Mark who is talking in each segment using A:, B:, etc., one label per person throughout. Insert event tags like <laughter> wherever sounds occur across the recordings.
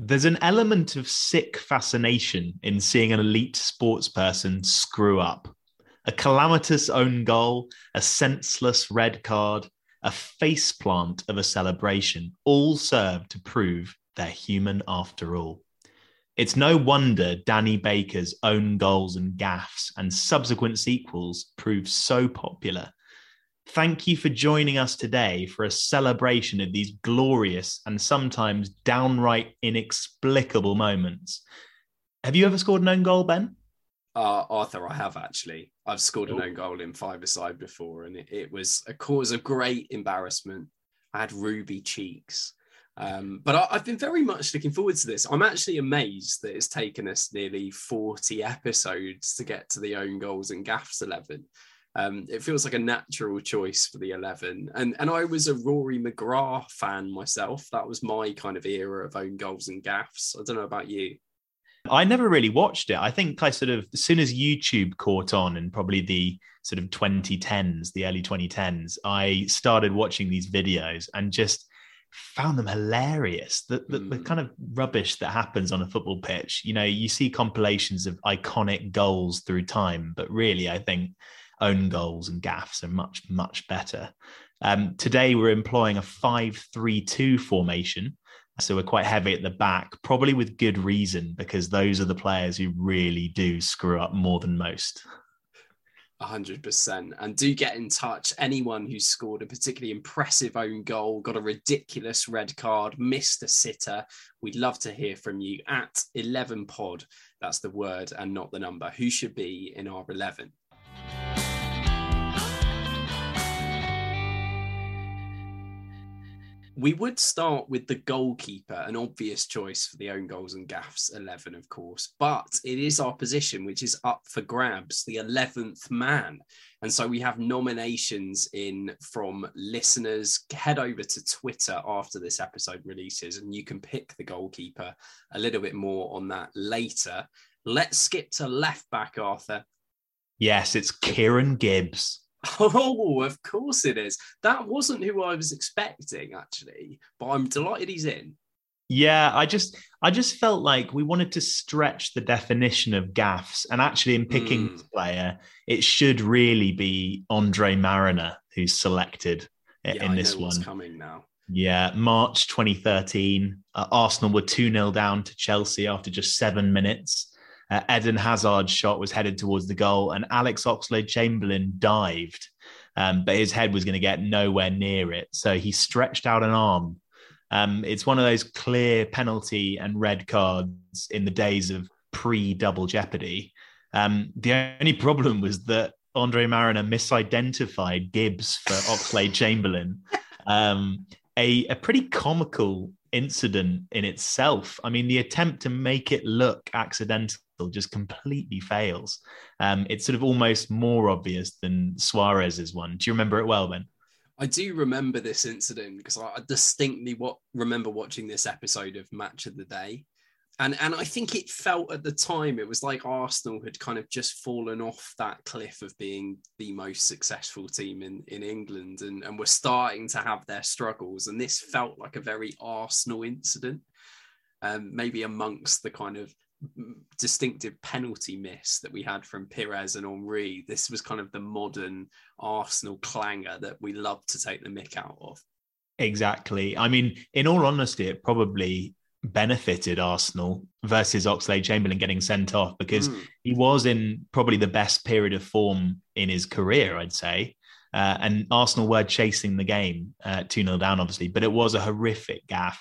A: There's an element of sick fascination in seeing an elite sports person screw up. A calamitous own goal, a senseless red card, a faceplant of a celebration all serve to prove they're human after all. It's no wonder Danny Baker's own goals and gaffes and subsequent sequels proved so popular. Thank you for joining us today for a celebration of these glorious and sometimes downright inexplicable moments. Have you ever scored an own goal, Ben?
B: Uh, Arthur, I have actually. I've scored an own goal in five-a-side before, and it, it was a cause of great embarrassment. I had ruby cheeks. Um, but I, have been very much looking forward to this. I'm actually amazed that it's taken us nearly 40 episodes to get to the own goals and gaffs 11. Um, it feels like a natural choice for the 11. And, and I was a Rory McGrath fan myself. That was my kind of era of own goals and gaffs. I don't know about you.
A: I never really watched it. I think I sort of, as soon as YouTube caught on and probably the sort of 2010s, the early 2010s, I started watching these videos and just found them hilarious. The, the, mm. the, kind of rubbish that happens on a football pitch. You know, you see compilations of iconic goals through time, but really, I think own goals and gaffs are much, much better. Um, today, we're employing a 5 3 2 formation. So we're quite heavy at the back, probably with good reason, because those are the players who really do screw up more than most.
B: 100% and do get in touch anyone who's scored a particularly impressive own goal got a ridiculous red card missed a sitter we'd love to hear from you at 11 pod that's the word and not the number who should be in our 11 we would start with the goalkeeper, an obvious choice for the own goals and gaffs 11, of course, but it is our position which is up for grabs, the 11th man. And so we have nominations in from listeners. Head over to Twitter after this episode releases and you can pick the goalkeeper a little bit more on that later. Let's skip to left back, Arthur.
A: Yes, it's Kieran Gibbs. <laughs>
B: Oh, of course it is. That wasn't who I was expecting, actually, but I'm delighted he's in.
A: Yeah, I just I just felt like we wanted to stretch the definition of gaffs, and actually, in picking mm. this player, it should really be Andre Marriner who's selected yeah, in this one.
B: coming now.
A: Yeah, March 2013, uh, Arsenal were 2 0 down to Chelsea after just seven minutes. Uh, Eden Hazard's shot was headed towards the goal, and Alex Oxlade Chamberlain dived, um, but his head was going to get nowhere near it. So he stretched out an arm. Um, it's one of those clear penalty and red cards in the days of pre double jeopardy. Um, the only problem was that Andre Marriner misidentified Gibbs for <laughs> Oxlade Chamberlain. Um, a, a pretty comical incident in itself. I mean, the attempt to make it look accidental just completely fails. Um, it's sort of almost more obvious than Suarez's one. Do you remember it well, Ben?
B: I do remember this incident because I distinctly what remember watching this episode of Match of the Day. And, and I think it felt at the time it was like Arsenal had kind of just fallen off that cliff of being the most successful team in, in England and, and were starting to have their struggles. And this felt like a very Arsenal incident, um, maybe amongst the kind of distinctive penalty miss that we had from Pires and Henry. This was kind of the modern Arsenal clanger that we love to take the mick out of.
A: Exactly. I mean, in all honesty, it probably benefited Arsenal versus Oxlade Chamberlain getting sent off because mm. he was in probably the best period of form in his career, I'd say. Uh, and Arsenal were chasing the game uh, 2 0 down, obviously, but it was a horrific gaff.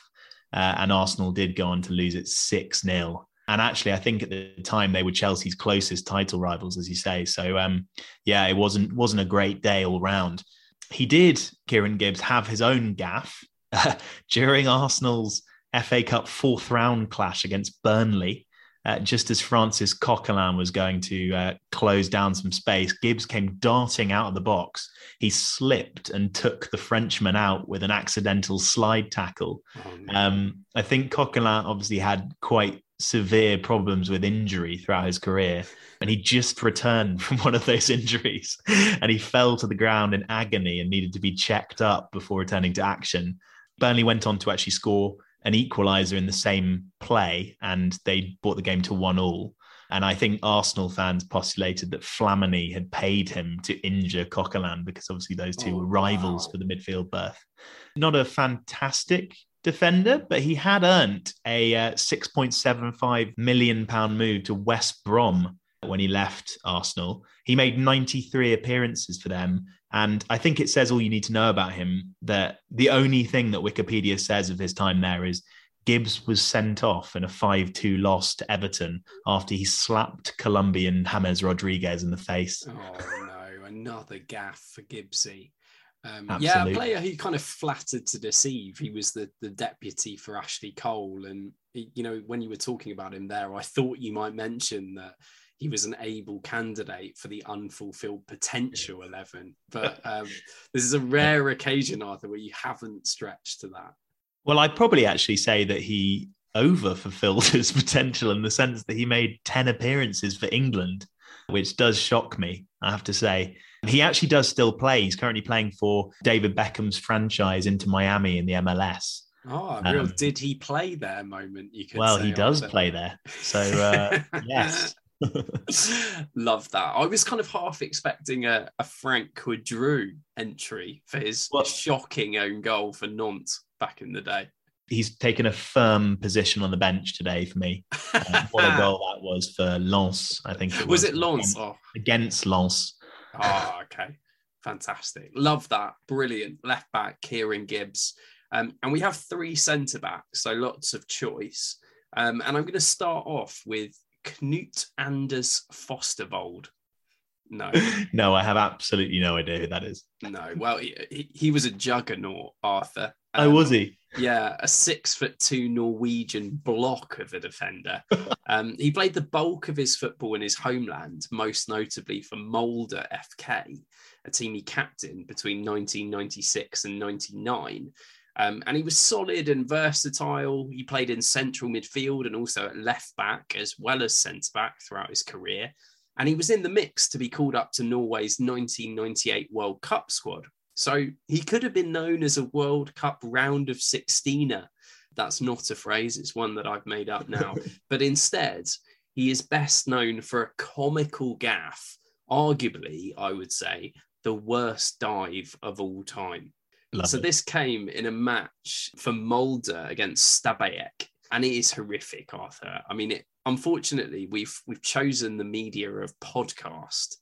A: Uh, and Arsenal did go on to lose it 6 0 and actually, I think at the time they were Chelsea's closest title rivals, as you say. So, um, yeah, it wasn't wasn't a great day all round. He did, Kieran Gibbs, have his own gaff <laughs> during Arsenal's FA Cup fourth round clash against Burnley. Uh, just as Francis Coquelin was going to uh, close down some space, Gibbs came darting out of the box. He slipped and took the Frenchman out with an accidental slide tackle. Oh, um, I think Coquelin obviously had quite severe problems with injury throughout his career. And he just returned <laughs> from one of those injuries and he fell to the ground in agony and needed to be checked up before returning to action. Burnley went on to actually score an equaliser in the same play, and they brought the game to one all. And I think Arsenal fans postulated that Flamini had paid him to injure Coquelin because obviously those two oh, were rivals wow. for the midfield berth. Not a fantastic defender, but he had earned a uh, 6.75 million pound move to West Brom when he left Arsenal. He made 93 appearances for them. And I think it says all you need to know about him that the only thing that Wikipedia says of his time there is Gibbs was sent off in a 5 2 loss to Everton after he slapped Colombian James Rodriguez in the face.
B: Oh, no. Another gaff for Gibbsy. Um, yeah, a player who kind of flattered to deceive. He was the, the deputy for Ashley Cole. And, you know, when you were talking about him there, I thought you might mention that he was an able candidate for the unfulfilled potential 11. But <laughs> um, this is a rare occasion, Arthur, where you haven't stretched to that.
A: Well, I'd probably actually say that he over fulfilled <laughs> his potential in the sense that he made 10 appearances for England, which does shock me, I have to say. He actually does still play. He's currently playing for David Beckham's franchise Inter Miami in the MLS.
B: Oh, real um, did he play there moment? You could
A: well, he does play there. So uh, <laughs> yes, <laughs>
B: Love that. I was kind of half expecting a, a Franck Queudrue entry for his what? shocking own goal for Nantes back in the day.
A: He's taken a firm position on the bench today for me. Uh, what a <laughs> goal that was for Lens, I think.
B: It was, was it Lens? Against,
A: oh. against Lens.
B: Oh, okay. Fantastic. Love that. Brilliant. Left back, Kieran Gibbs. Um, and we have three centre backs, so lots of choice. Um, and I'm going to start off with Knut Anders Fostervold. No. <laughs>
A: no, I have absolutely no idea who that is.
B: No. Well, he, he was a juggernaut, Arthur.
A: Um, oh, was he?
B: Yeah, a six foot two Norwegian block of a defender. <laughs> um, he played the bulk of his football in his homeland, most notably for Molde FK, a team he captained between 1996 and 99. Um, and he was solid and versatile. He played in central midfield and also at left back as well as centre back throughout his career. And he was in the mix to be called up to Norway's 1998 World Cup squad. So he could have been known as a World Cup round of 16er. That's not a phrase, it's one that I've made up now. <laughs> but instead, he is best known for a comical gaff, arguably, I would say, the worst dive of all time. Love so it. this came in a match for Molde against Stabæk, and it is horrific, Arthur. I mean, it, unfortunately, we've we've chosen the media of podcast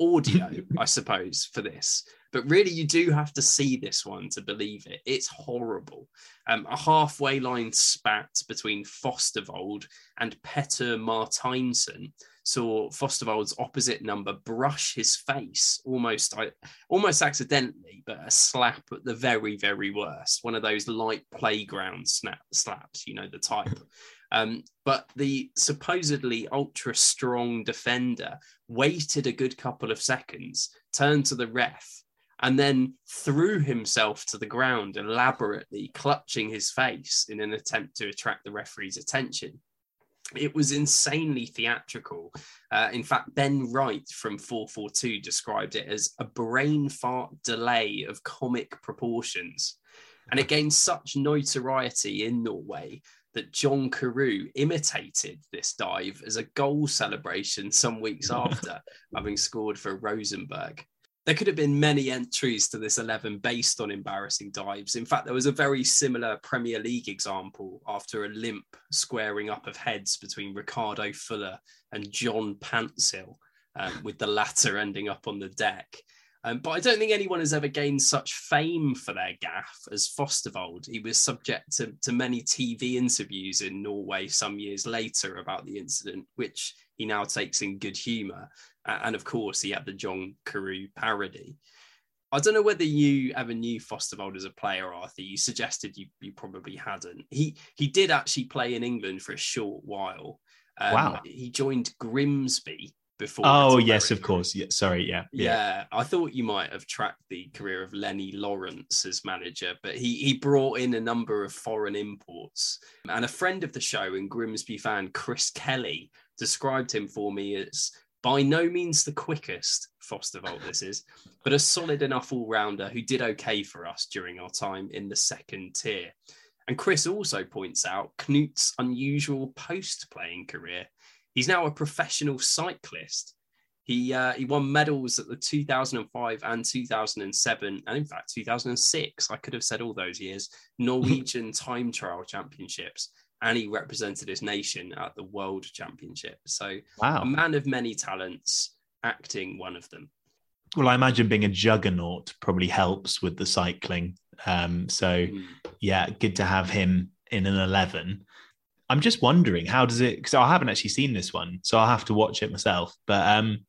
B: audio, <laughs> I suppose, for this. But really, you do have to see this one to believe it. It's horrible. Um, a halfway line spat between Fostervold and Petter Martinsen saw Fostervold's opposite number brush his face almost almost accidentally, but a slap at the very, very worst. One of those light playground snap slaps, you know, the type. <laughs> Um, but the supposedly ultra strong defender waited a good couple of seconds, turned to the ref, and then threw himself to the ground, elaborately clutching his face in an attempt to attract the referee's attention. It was insanely theatrical. Uh, in fact, Ben Wright from 442 described it as a brain fart delay of comic proportions. And <laughs> it gained such notoriety in Norway that John Carew imitated this dive as a goal celebration some weeks <laughs> after having scored for Rosenborg. There could have been many entries to this 11 based on embarrassing dives. In fact, there was a very similar Premier League example after a limp squaring up of heads between Ricardo Fuller and John Paintsil, um, with the latter ending up on the deck. Um, but I don't think anyone has ever gained such fame for their gaff as Fostervold. He was subject to, to many TV interviews in Norway some years later about the incident, which he now takes in good humour. And of course, he had the John Carew parody. I don't know whether you ever knew Fostervold as a player, Arthur. You suggested you, you probably hadn't. He he did actually play in England for a short while.
A: Um, wow.
B: He joined Grimsby before.
A: Oh yes, of course. Yeah, sorry. Yeah,
B: yeah, yeah. I thought you might have tracked the career of Lennie Lawrence as manager, but he he brought in a number of foreign imports. And a friend of the show and Grimsby fan Chris Kelly described him for me as by no means the quickest Fostervold this is, but a solid enough all rounder who did okay for us during our time in the second tier. And Chris also points out Knut's unusual post playing career. He's now a professional cyclist. He, uh, he won medals at the 2005 and 2007, and in fact, 2006. I could have said all those years Norwegian <laughs> time trial championships, and he represented his nation at the World Championship. So,
A: wow.
B: a man of many talents, acting one of them.
A: Well, I imagine being a juggernaut probably helps with the cycling. Um, so, mm. yeah, good to have him in an 11. I'm just wondering, how does it? Because I haven't actually seen this one, so I'll have to watch it myself. But um,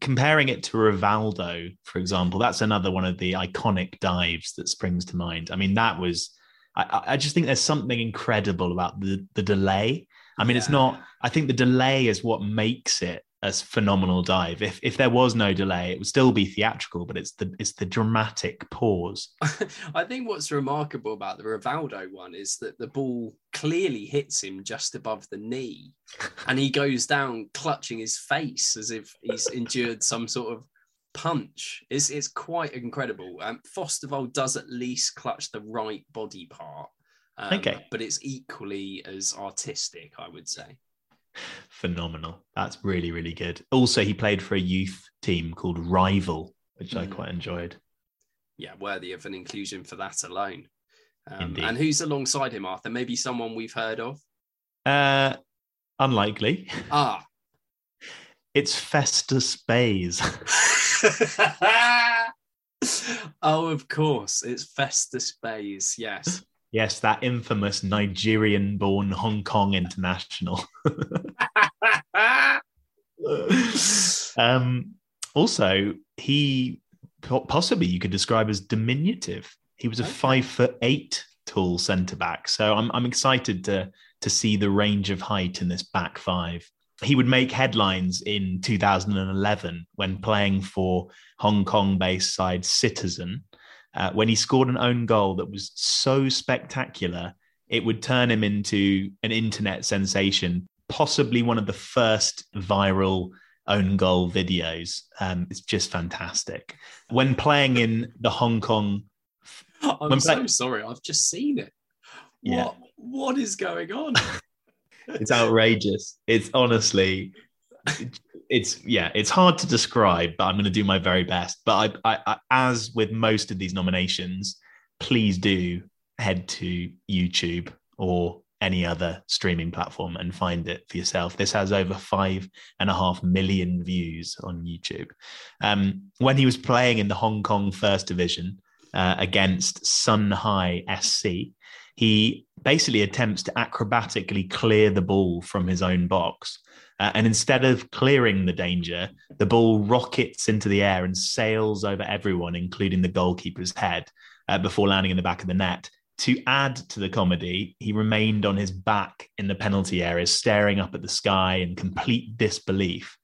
A: comparing it to Rivaldo, for example, that's another one of the iconic dives that springs to mind. I mean, that was. I, I just think there's something incredible about the the delay. I mean, yeah. it's not. I think the delay is what makes it a phenomenal dive. If if there was no delay, it would still be theatrical, but it's the it's the dramatic pause. <laughs>
B: I think what's remarkable about the Rivaldo one is that the ball clearly hits him just above the knee, and he goes down clutching his face as if he's <laughs> endured some sort of punch. It's it's quite incredible. Um, Fostervold does at least clutch the right body part.
A: Um, okay,
B: but it's equally as artistic, I would say
A: phenomenal. That's really, really good. Also, he played for a youth team called Rival, which mm. I quite enjoyed.
B: Yeah, worthy of an inclusion for that alone. Um, and who's alongside him, Arthur? Maybe someone we've heard of?
A: Uh, unlikely.
B: Ah. <laughs>
A: it's Festus Baise. <laughs>
B: oh, of course. It's Festus Baise. Yes.
A: Yes, that infamous Nigerian born Hong Kong international. <laughs> um, also, he possibly you could describe as diminutive. He was a okay. five foot eight tall centre back. So I'm, I'm excited to, to see the range of height in this back five. He would make headlines in 2011 when playing for Hong Kong based side Citizen uh, when he scored an own goal that was so spectacular, it would turn him into an internet sensation, possibly one of the first viral own goal videos. Um, it's just fantastic. When playing in the Hong Kong. <laughs>
B: I'm so sorry, I've just seen it. Yeah. What, what is going on? <laughs>
A: it's outrageous. It's honestly <laughs> it's yeah, it's hard to describe, but I'm going to do my very best. But I, I, I, as with most of these nominations, please do head to YouTube or any other streaming platform and find it for yourself. This has over five and a half million views on YouTube. Um, when he was playing in the Hong Kong First Division uh, against Sun Hei SC, he basically attempts to acrobatically clear the ball from his own box. Uh, and instead of clearing the danger, the ball rockets into the air and sails over everyone, including the goalkeeper's head, uh, before landing in the back of the net. To add to the comedy, he remained on his back in the penalty area, staring up at the sky in complete disbelief.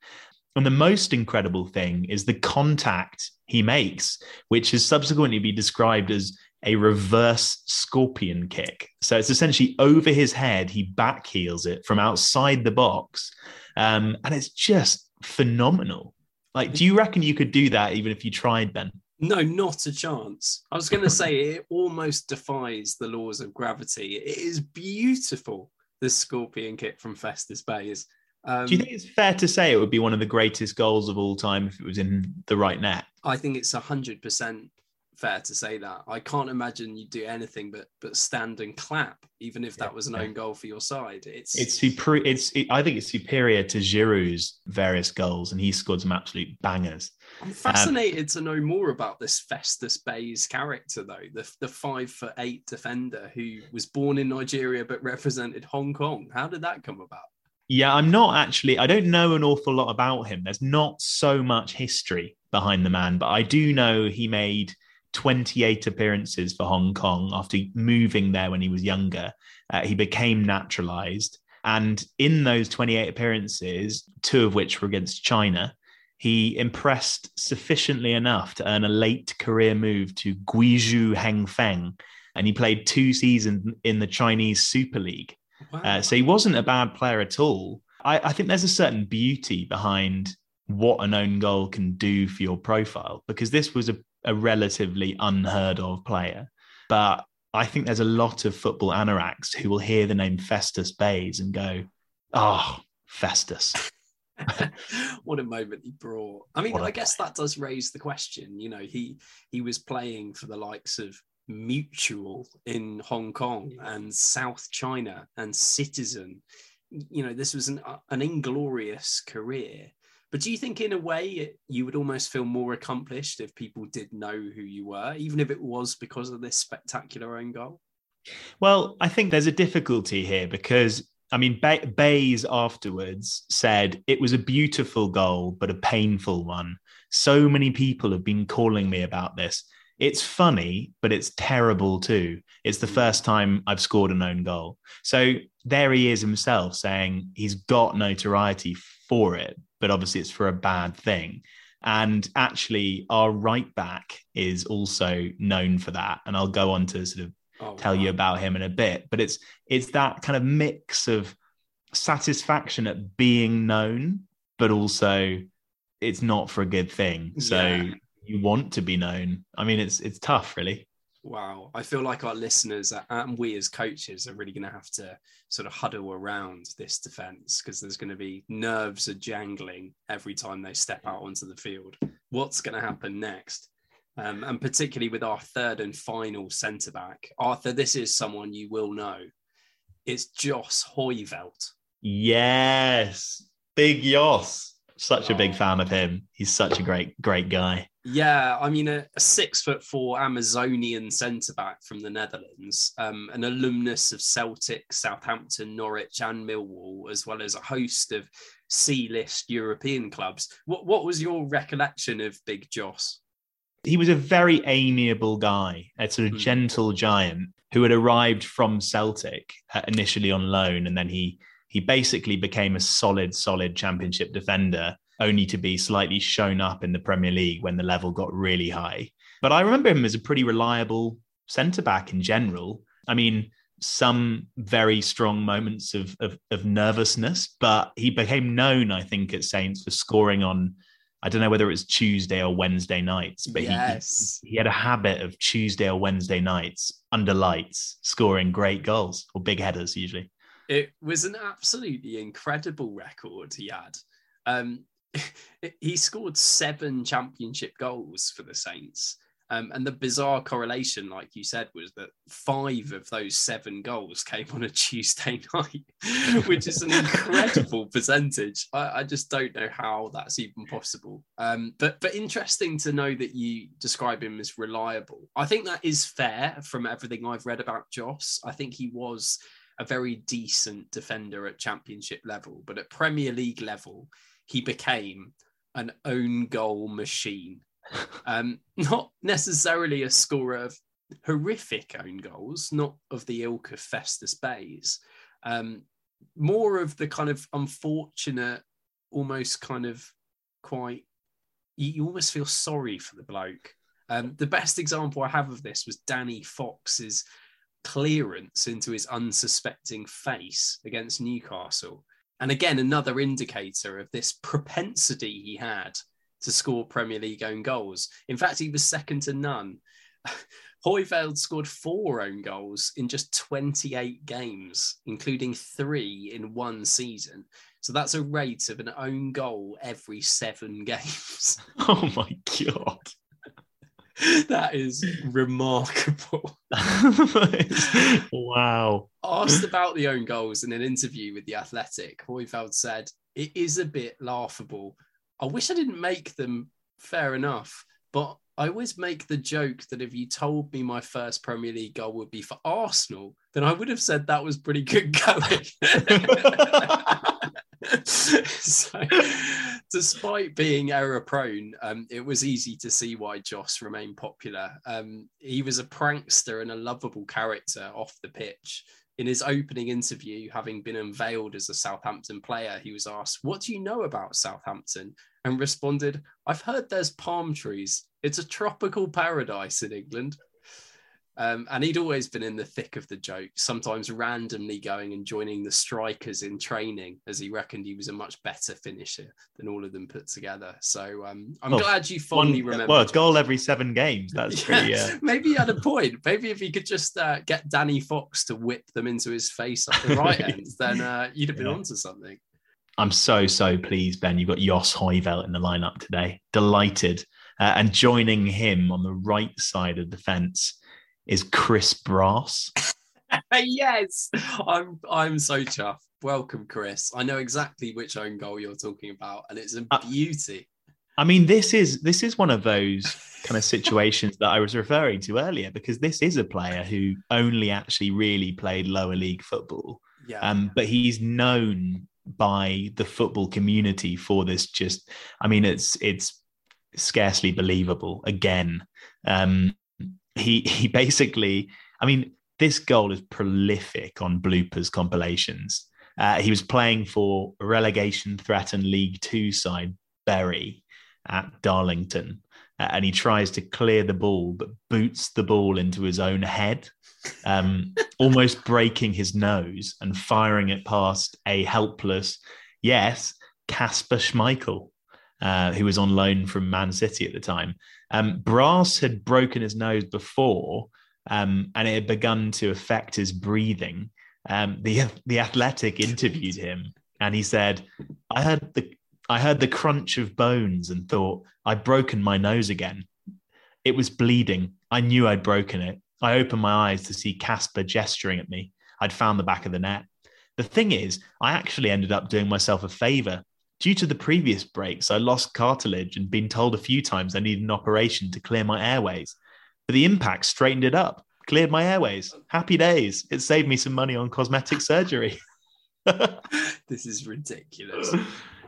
A: And the most incredible thing is the contact he makes, which has subsequently been described as a reverse scorpion kick. So it's essentially over his head, he backheels it from outside the box um, and it's just phenomenal. Like, do you reckon you could do that even if you tried, Ben?
B: No, not a chance. I was going to say <laughs> it almost defies the laws of gravity. It is beautiful. The scorpion kick from Festus Baise.
A: Um, Do you think it's fair to say it would be one of the greatest goals of all time if it was in the right net?
B: I think it's hundred percent fair to say that. I can't imagine you'd do anything but but stand and clap, even if that was an yeah. own goal for your side. It's
A: it's super. It's it, I think it's superior to Giroud's various goals, and he scored some absolute bangers.
B: I'm fascinated um, to know more about this Festus Baise character, though the the five for eight defender who was born in Nigeria but represented Hong Kong. How did that come about?
A: Yeah, I'm not actually. I don't know an awful lot about him. There's not so much history behind the man, but I do know he made 28 appearances for Hong Kong after moving there when he was younger. Uh, he became naturalized. And in those 28 appearances, two of which were against China, he impressed sufficiently enough to earn a late career move to Guizhou Hengfeng. And he played two seasons in the Chinese Super League. Wow. Uh, so he wasn't a bad player at all. I, I think there's a certain beauty behind what an own goal can do for your profile because this was a a relatively unheard of player. But I think there's a lot of football anoraks who will hear the name Festus Baise and go, "Oh, Festus." <laughs>
B: what a moment he brought. I mean, I guess that does raise the question. You know, he he was playing for the likes of Mutual in Hong Kong and South China and Citizen. You know, this was an uh, an inglorious career. But do you think, in a way, you would almost feel more accomplished if people did know who you were, even if it was because of this spectacular own goal?
A: Well, I think there's a difficulty here because I mean, Bay- Baise afterwards said it was a beautiful goal, but a painful one. So many people have been calling me about this. It's funny, but it's terrible too. It's the mm. first time I've scored an own goal. So there he is himself saying he's got notoriety for it, but obviously it's for a bad thing. And actually, our right back is also known for that. And I'll go on to sort of oh, tell wow. you about him in a bit. But it's it's that kind of mix of satisfaction at being known, but also it's not for a good thing. So yeah. you want to be known. I mean, it's it's tough, really.
B: Wow. I feel like our listeners and we as coaches are really going to have to sort of huddle around this defense because there's going to be nerves are jangling every time they step out onto the field. What's going to happen next? Um, and particularly with our third and final centre back, Arthur, this is someone you will know. It's Jos Hooiveld.
A: Yes, big Jos. Such a big oh. fan of him. He's such a great, great guy.
B: Yeah, I mean, a, a six foot four Amazonian centre back from the Netherlands, um, an alumnus of Celtic, Southampton, Norwich, and Millwall, as well as a host of C list European clubs. What, what was your recollection of Big Jos?
A: he was a very amiable guy, a sort of mm. gentle giant who had arrived from Celtic uh, initially on loan, and then he he basically became a solid, solid championship defender, only to be slightly shown up in the Premier League when the level got really high. But I remember him as a pretty reliable centre back in general. I mean, some very strong moments of, of, of nervousness, but he became known, I think, at Saints for scoring on I don't know whether it was Tuesday or Wednesday nights, but yes. he, he had a habit of Tuesday or Wednesday nights under lights scoring great goals or big headers usually.
B: It was an absolutely incredible record he had. Um, <laughs> he scored seven championship goals for the Saints. Um, and the bizarre correlation, like you said, was that five of those seven goals came on a <laughs> Tuesday night, <laughs> which is an incredible percentage. I, I, just don't know how that's even possible. Um, but but interesting to know that you describe him as reliable. I think that is fair from everything I've read about Jos. I think he was a very decent defender at Championship level, but at Premier League level, he became an own goal machine <laughs> um, not necessarily a scorer of horrific own goals, not of the ilk of Festus Baise. Um, more of the kind of unfortunate, almost kind of quite, you, you almost feel sorry for the bloke. Um, the best example I have of this was Danny Fox's clearance into his unsuspecting face against Newcastle. And again, another indicator of this propensity he had to score Premier League own goals. In fact, he was second to none. <laughs> Hooiveld scored four own goals in just 28 games, including three in one season. So that's a rate of an own goal every seven <laughs> games.
A: Oh my God. <laughs>
B: that is remarkable. <laughs>
A: wow.
B: Asked about the own goals in an interview with The Athletic, Hooiveld said, It is a bit laughable I wish I didn't make them fair enough, but I always make the joke that if you told me my first Premier League goal would be for Arsenal, then I would have said that was pretty good going. <laughs> so, despite being error prone, um, it was easy to see why Jos remained popular. Um, he was a prankster and a lovable character off the pitch in his opening interview, having been unveiled as a Southampton player, he was asked, What do you know about Southampton? And responded, I've heard there's palm trees. It's a tropical paradise in England. Um, and he'd always been in the thick of the joke, sometimes randomly going and joining the strikers in training, as he reckoned he was a much better finisher than all of them put together. So um, I'm glad you fondly one, remember.
A: Well, a goal every seven games. That's <laughs> yeah, pretty. Uh...
B: Maybe he had a point. Maybe if he could just uh, get Danny Fox to whip them into his face at the right <laughs> end, then uh, you'd have been yeah. onto something.
A: I'm so so pleased, Ben. You've got Jos Hooiveld in the lineup today. Delighted, uh, and joining him on the right side of the fence is Chris Brass. <laughs>
B: yes, I'm I'm so chuffed. Welcome, Chris. I know exactly which own goal you're talking about, and it's a uh, beauty.
A: I mean, this is this is one of those kind of situations that I was referring to earlier because this is a player who only actually really played lower league football. Yeah. Um, but he's known by the football community for this. Just, I mean, it's it's scarcely believable. Again, um, he he basically, I mean, this goal is prolific on bloopers compilations. Uh, he was playing for relegation threatened League Two side Bury at Darlington, uh, and he tries to clear the ball, but boots the ball into his own head, um, <laughs> almost breaking his nose and firing it past a helpless, yes, Kasper Schmeichel, uh, who was on loan from Man City at the time. Um, Brass had broken his nose before, um, and it had begun to affect his breathing. Um, the the Athletic interviewed him, and he said, "I heard the I heard the crunch of bones and thought I'd broken my nose again. It was bleeding. I knew I'd broken it. I opened my eyes to see Kasper gesturing at me. I'd found the back of the net. The thing is, I actually ended up doing myself a favor Due to the previous breaks, I lost cartilage and been told a few times I needed an operation to clear my airways. But the impact straightened it up, cleared my airways. Happy days. It saved me some money on cosmetic surgery. <laughs>
B: this is ridiculous.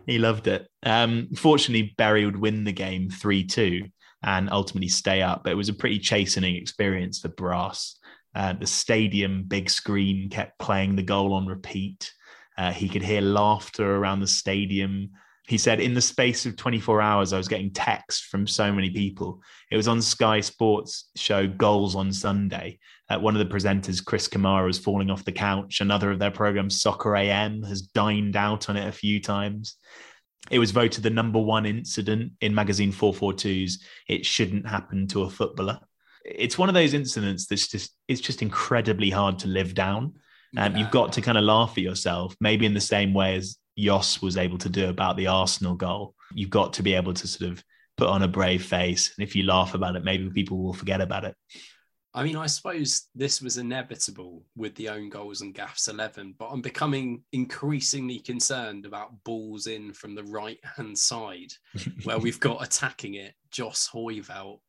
A: He loved it. Um, fortunately, Bury would win the game 3 2 and ultimately stay up. But it was a pretty chastening experience for Brass. Uh, the stadium big screen kept playing the goal on repeat. Uh, he could hear laughter around the stadium. He said, in the space of 24 hours, I was getting texts from so many people. It was on Sky Sports show Goals on Sunday. Uh, one of the presenters, Chris Kamara, was falling off the couch. Another of their programs, Soccer AM, has dined out on it a few times. It was voted the number one incident in magazine 442's It Shouldn't Happen to a Footballer. It's one of those incidents that's just, it's just incredibly hard to live down. Um, yeah. You've got to kind of laugh at yourself, maybe in the same way as Jos was able to do about the Arsenal goal. You've got to be able to sort of put on a brave face. And if you laugh about it, maybe people will forget about it.
B: I mean, I suppose this was inevitable with the own goals and gaffs 11, but I'm becoming increasingly concerned about balls in from the right hand side where we've got attacking it Jos Hooiveld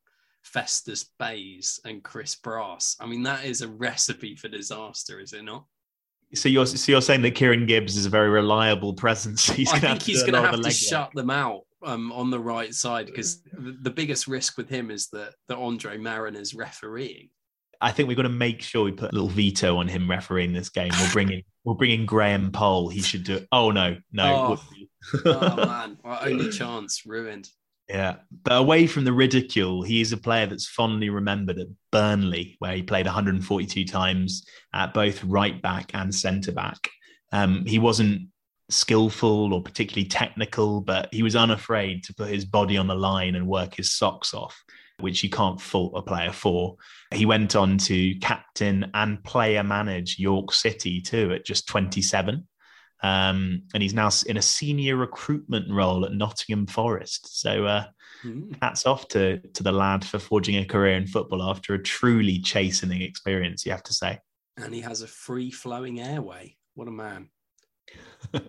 B: Festus Baise and Chris Brass. I mean, that is a recipe for disaster, is it not?
A: So you're so you're saying that Kieran Gibbs is a very reliable presence. <laughs>
B: He's I think he's going to have to shut them out um, on the right side because the biggest risk with him is that that Andre Marin is refereeing.
A: I think we've got to make sure we put a little veto on him refereeing this game. We'll bring in we'll bring in Graham Poll. He should do it. Oh no, no.
B: Oh, oh <laughs> man, our only chance ruined.
A: Yeah, but away from the ridicule, he is a player that's fondly remembered at Burnley, where he played 142 times at both right back and centre back. Um, he wasn't skillful or particularly technical, but he was unafraid to put his body on the line and work his socks off, which you can't fault a player for. He went on to captain and player manage York City too at just 27. Um, and he's now in a senior recruitment role at Nottingham Forest. So uh, mm. hats off to to the lad for forging a career in football after a truly chastening experience. You have to say.
B: And he has a free flowing airway. What a man! <laughs> a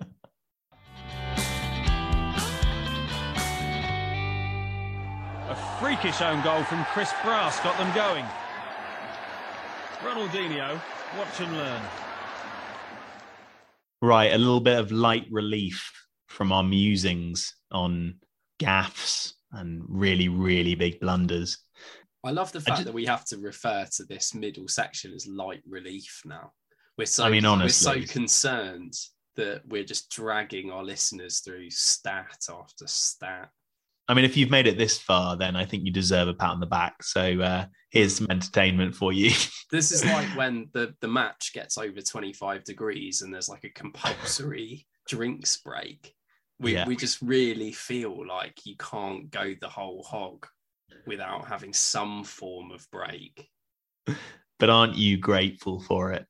C: freakish own goal from Chris Brass got them going. Ronaldinho, watch and learn.
A: Right, a little bit of light relief from our musings on gaffs and really, really big blunders.
B: I love the fact just, that we have to refer to this middle section as light relief now. We're so, I mean, honestly, we're so concerned that we're just dragging our listeners through stat after stat.
A: I mean, if you've made it this far, then I think you deserve a pat on the back. So uh, here's some entertainment for you. <laughs>
B: This is like when the, the match gets over 25 degrees and there's like a compulsory drinks break. We,
A: Yeah.
B: we just really feel like you can't go the whole hog without having some form of break.
A: but aren't you grateful for it?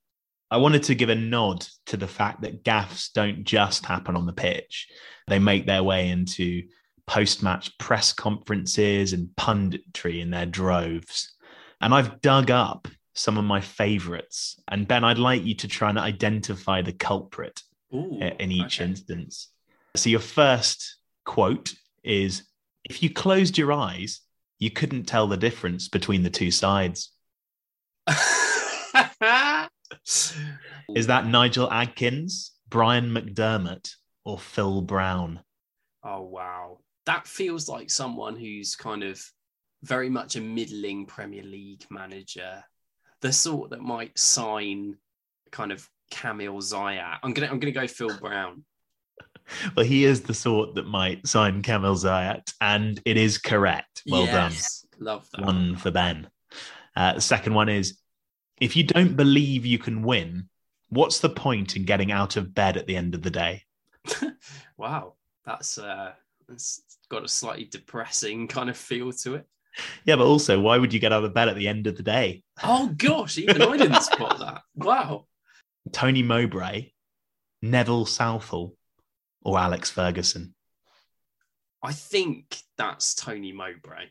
A: I wanted to give a nod to the fact that gaffs don't just happen on the pitch. They make their way into post match press conferences and punditry in their droves. And I've dug up some of my favorites. And Ben, I'd like you to try and identify the culprit
B: Ooh,
A: eh, in each
B: okay.
A: instance. So your first quote is if you closed your eyes, you couldn't tell the difference between the two sides. <laughs> Is that Nigel Adkins, Brian McDermott, or Phil Brown?
B: Oh wow. That feels like someone who's kind of very much a middling Premier League manager. The sort that might sign kind of Kamil Zayatte. I'm gonna I'm gonna go Phil Brown. <laughs>
A: Well, he is the sort that might sign Kamil Zayatte, and it is correct. Well
B: Yes, Love that.
A: done. One for Ben. Uh, the second one is if you don't believe you can win, what's the point in getting out of bed at the end of the day? <laughs>
B: Wow. That's uh that's got a slightly depressing kind of feel to it.
A: Yeah, but also, why would you get out of bed at the end of the day?
B: Oh gosh, even I didn't spot that. Wow.
A: Tony Mowbray, Neville Southall, or Alex Ferguson?
B: I think that's Tony Mowbray.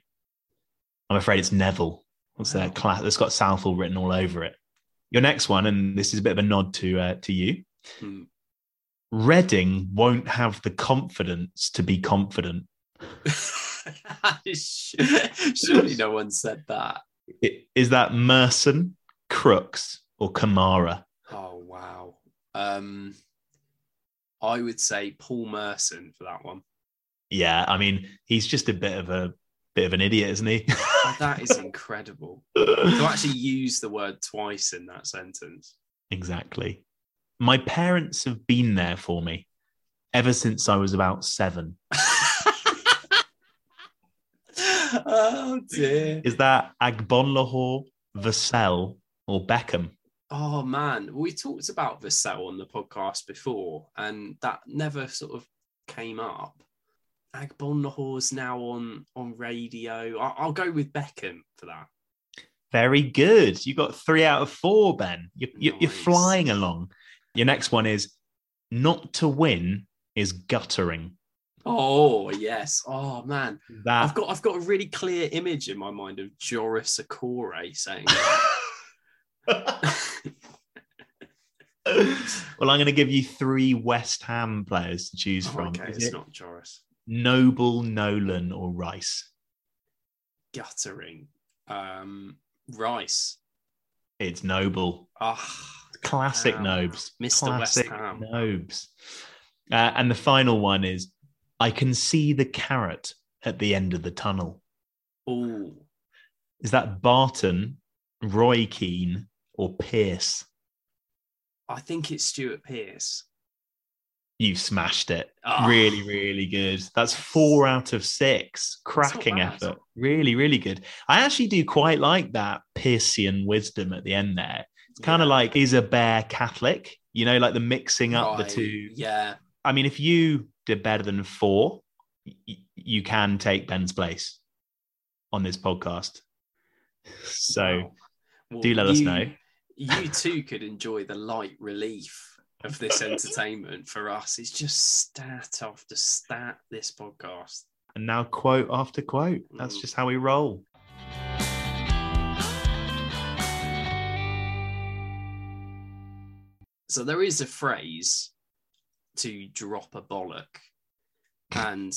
A: I'm afraid it's Neville. What's
B: Wow.
A: that class? It's got Southall written all over it. Your next one, and this is a bit of a nod to uh, to you.
B: Hmm.
A: Reading won't have the confidence to be confident. <laughs>
B: Surely no one said that.
A: Is that Merson, Crooks, or Kamara?
B: Oh wow. Um I would say Paul Merson for that one.
A: Yeah, I mean, he's just a bit of a bit of an idiot, isn't he?
B: Oh, <laughs> that is incredible. To actually use the word twice in that sentence.
A: exactly. My parents have been there for me ever since I was about seven. <laughs> <laughs>
B: oh dear.
A: Is that Agbonlahor, Vassell, or Beckham?
B: Oh man, we talked about Vassell on the podcast before, and that never sort of came up. Agbonlahor's now on on radio. I- I'll go with Beckham for that.
A: Very good. You got three out of four, Ben. You're, you're, you're flying along. Your next one is not to win is guttering.
B: Oh yes. Oh man,
A: That
B: I've got I've got a really clear image in my mind of Jores Okore saying. <laughs> <laughs>
A: well, I'm going to give you three West Ham players to choose
B: Oh,
A: from.
B: okay,
A: Is
B: it's
A: it
B: not Joris.
A: Noble, Nolan, or Rice?
B: Guttering. Um, Rice.
A: It's Noble.
B: Ah,
A: Classic. Nobes.
B: Mr.
A: Classic
B: West Ham.
A: Nobes. Uh, and the final one is I can see the carrot at the end of the tunnel.
B: oh,
A: Is that Barton, Roy Keane, or Pearce?
B: I think it's Stuart Pearce.
A: You've smashed it.
B: Ah.
A: Really, really good. That's four out of six. Cracking effort. Really, really good. I actually do quite like that Piercian wisdom at the end there. It's kind of like, is a bear Catholic? You know, like the mixing up the two.
B: Yeah.
A: I mean, if you did better than four, y- you can take Ben's place on this podcast. <laughs> So
B: Wow. Well,
A: do let us know.
B: You <laughs> too could enjoy the light relief of this entertainment for us. It's just stat after stat this podcast.
A: And now quote after quote. That's
B: Mm.
A: just how we roll.
B: So there is a phrase to drop a bollock, and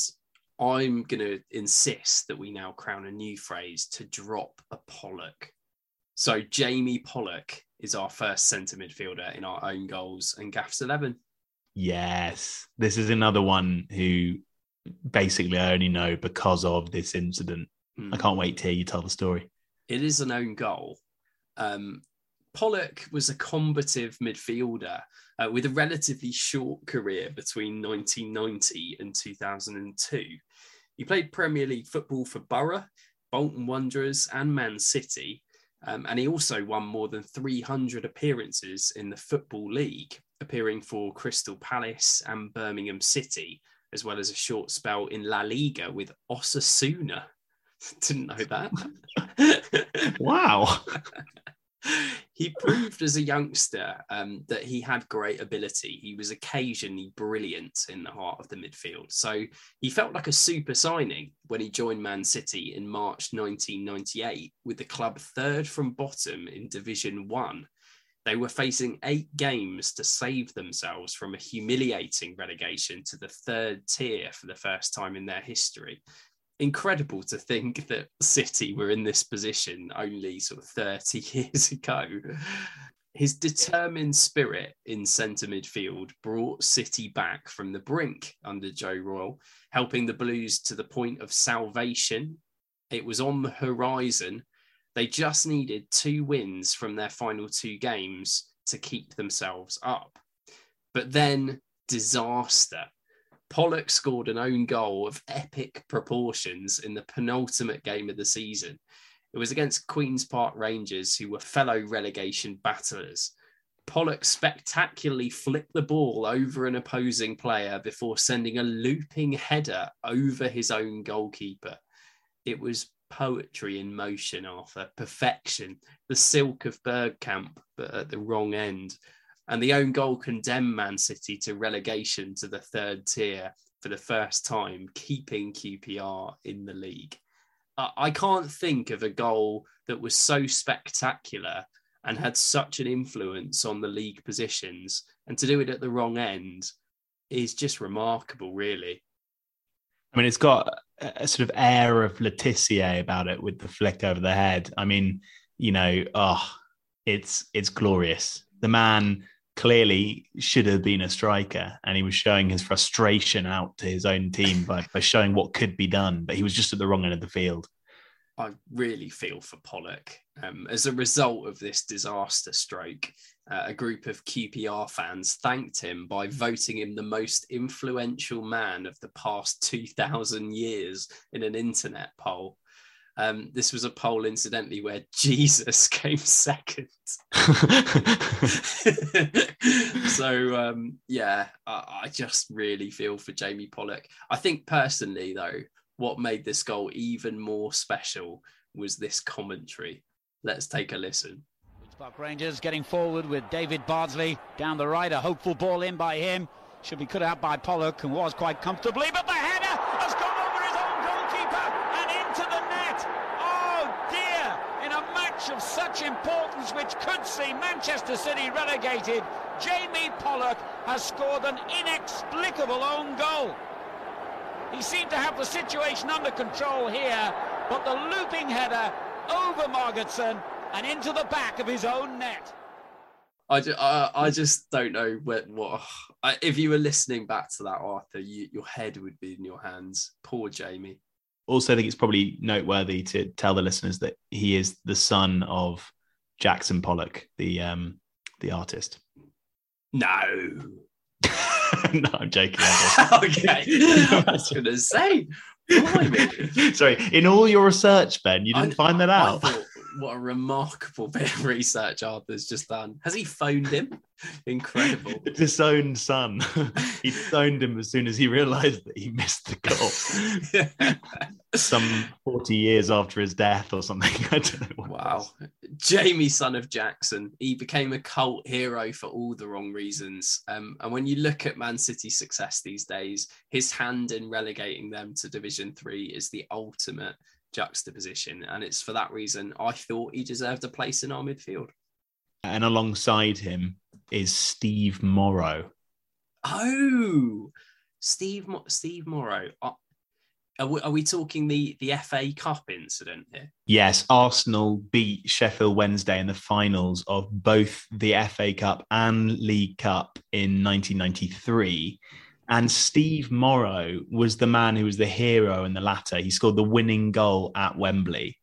B: I'm going to insist that we now crown a new phrase to drop a Pollock. So Jamie Pollock is our first centre midfielder in our own goals and Gaff's 11.
A: Yes. This is another one who basically I only know because of this incident.
B: Hmm.
A: I can't wait to hear you tell the story.
B: It is an own goal. Um, Pollock was a combative midfielder uh, with a relatively short career between 1990 and 2002. He played Premier League football for Boro, Bolton Wanderers, and Man City. Um, and he also won more than 300 appearances in the Football League, appearing for Crystal Palace and Birmingham City, as well as a short spell in La Liga with Osasuna. <laughs> Didn't know that.
A: wow. <laughs> <laughs>
B: he proved as a youngster um, that he had great ability. He was occasionally brilliant in the heart of the midfield. So he felt like a super signing when he joined Man City in March 1998 with the club third from bottom in Division One. They were facing eight games to save themselves from a humiliating relegation to the third tier for the first time in their history incredible to think that City were in this position only sort of 30 <laughs> years ago. His determined spirit in centre midfield brought City back from the brink under Joe Royle, helping the Blues to the point of salvation. It was on the horizon. They just needed two wins from their final two games to keep themselves up. But then disaster Pollock scored an own goal of epic proportions in the penultimate game of the season. It was against Queen's Park Rangers, who were fellow relegation battlers. Pollock spectacularly flipped the ball over an opposing player before sending a looping header over his own goalkeeper. It was poetry in motion, Arthur. Perfection. The silk of Bergkamp, but at the wrong end and the own goal condemned Man City to relegation to the third tier for the first time, keeping QPR in the league. I can't think of a goal that was so spectacular and had such an influence on the league positions, and to do it at the wrong end is just remarkable, really.
A: I mean, it's got a sort of air of Le Tissier about it with the flick over the head. I mean, you know, oh, it's it's glorious. The man clearly should have been a striker and he was showing his frustration out to his own team by, by showing what could be done but he was just at the wrong end of the field.
B: I really feel for pollock. Um, as a result of this disaster stroke uh, a group of qpr fans thanked him by voting him the most influential man of the past 2000 years in an internet poll um, this was a poll, incidentally, where <laughs> Jesus came second. <laughs> so um, yeah, I, I, just really feel for Jamie Pollock. I think personally, though, what made this goal even more special was this commentary. Let's take a listen.
D: Park Rangers getting forward with David Bardsley down the right, a hopeful ball in by him. Should be cut out by Pollock and was quite comfortably, but the header has gone over his own goalkeeper and into the net. Oh dear! In a match of such importance, which could see Manchester City relegated, Jamie Pollock has scored an inexplicable own goal. He seemed to have the situation under control here, but the looping header over Margetson and into the back of his own net.
B: I, just, I, I just don't know what, what I, if you were listening back to that, Arthur, you, your head would be in your hands. Poor Jamie.
A: Also, I think it's probably noteworthy to tell the listeners that he is the son of Jackson Pollock, the um, the artist.
B: No. <laughs>
A: no, I'm joking. <laughs>
B: okay. I was going to say. <laughs>
A: Sorry, in all your research, Ben, you didn't I, find that out.
B: Thought, what a remarkable <laughs> bit of research Arthur's just done. Has he phoned him? <laughs> Incredible. <laughs>
A: Own son. he phoned him as soon as he realized that he missed the goal. Some 40 years after his death or something. I don't know.
B: Wow. Jamie, son of Jackson, he became a cult hero for all the wrong reasons. Um, and when you look at Man City's success these days, his hand in relegating them to Division Three is the ultimate juxtaposition. And it's for that reason I thought he deserved a place in our midfield.
A: And alongside him is Steve Morrow.
B: Oh, Steve Steve Morrow. Are, are, we, are we talking the, the FA Cup incident here?
A: Yes, Arsenal beat Sheffield Wednesday in the finals of both the FA Cup and League Cup in 1993. And Steve Morrow was the man who was the hero in the latter. He scored the winning goal at Wembley.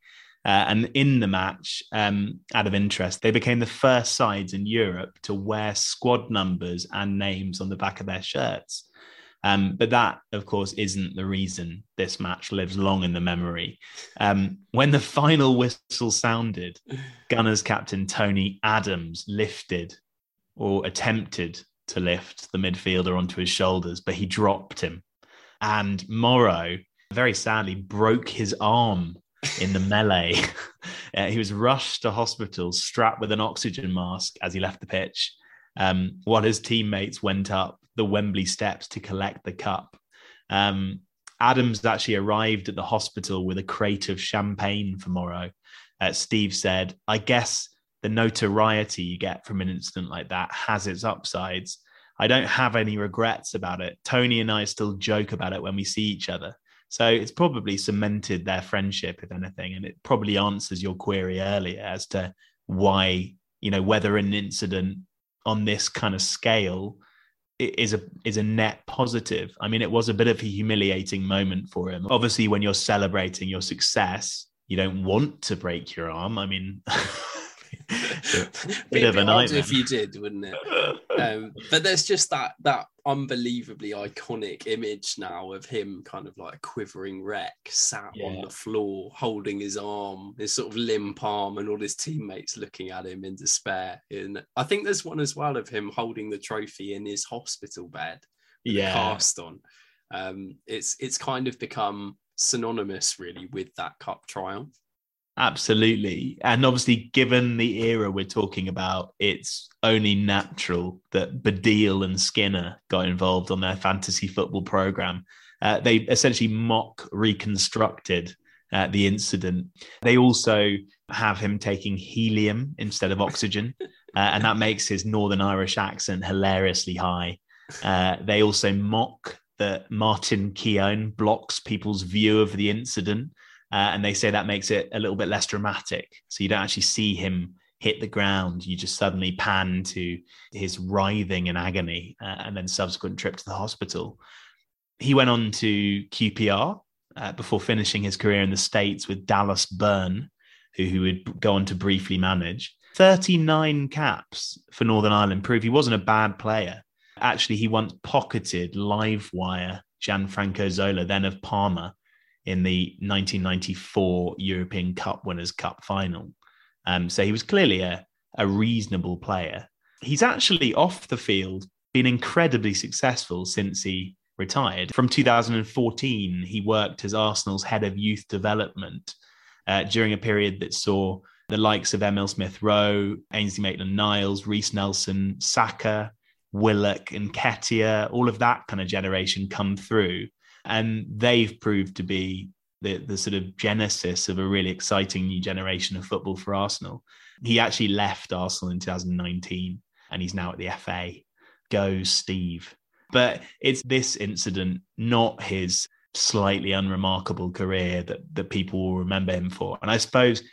A: Uh, and in the match, um, out of interest, they became the first sides in Europe to wear squad numbers and names on the back of their shirts. Um, but that, of course, isn't the reason this match lives long in the memory. Um, when the final whistle sounded, Gunners captain Tony Adams lifted or attempted to lift the midfielder onto his shoulders, but he dropped him. And Morrow, very sadly, broke his arm in the melee. <laughs> uh, he was rushed to hospital, strapped with an oxygen mask as he left the pitch, um, while his teammates went up the Wembley steps to collect the cup. Um, Adams actually arrived at the hospital with a crate of champagne for Morrow. Uh, Steve said, I guess the notoriety you get from an incident like that has its upsides. I don't have any regrets about it. Tony and I still joke about it when we see each other. So it's probably cemented their friendship, if anything, and it probably answers your query earlier as to why, you know, whether an incident on this kind of scale is a is a net positive. I mean, it was a bit of a humiliating moment for him. Obviously, when you're celebrating your success, you don't want to break your arm. I mean, <laughs> <laughs>
B: bit of a nightmare if you did, wouldn't it? Um, but there's just that that unbelievably iconic image now of him kind of like a quivering wreck, sat yeah. on the floor, holding his arm, his sort of limp arm, and all his teammates looking at him in despair. And I think there's one as well of him holding the trophy in his hospital bed,
A: yeah,
B: cast on. Um, it's it's kind of become synonymous really with that cup triumph.
A: Absolutely. And obviously, given the era we're talking about, it's only natural that Baddiel and Skinner got involved on their fantasy football program. Uh, they essentially mock reconstructed uh, the incident. They also have him taking helium instead of oxygen, <laughs> uh, and that makes his Northern Irish accent hilariously high. Uh, they also mock that Martin Keown blocks people's view of the incident uh, and they say that makes it a little bit less dramatic. So you don't actually see him hit the ground. You just suddenly pan to his writhing in agony uh, and then subsequent trip to the hospital. He went on to QPR uh, before finishing his career in the States with Dallas Burn, who, who would go on to briefly manage. 39 caps for Northern Ireland prove he wasn't a bad player. Actually, he once pocketed Livewire Gianfranco Zola, then of Parma, in the 1994 European Cup Winners' Cup final. Um, so he was clearly a, a reasonable player. He's actually off the field been incredibly successful since he retired. From 2014, he worked as Arsenal's head of youth development uh, during a period that saw the likes of Emil Smith Rowe, Ainsley Maitland Niles, Reiss Nelson, Saka, Willock, and Nketiah, all of that kind of generation come through and they've proved to be the, the sort of genesis of a really exciting new generation of football for Arsenal. He actually left Arsenal in 2019 and he's now at the FA. Go, Steve. But it's this incident, not his slightly unremarkable career that, that people will remember him for. And I suppose,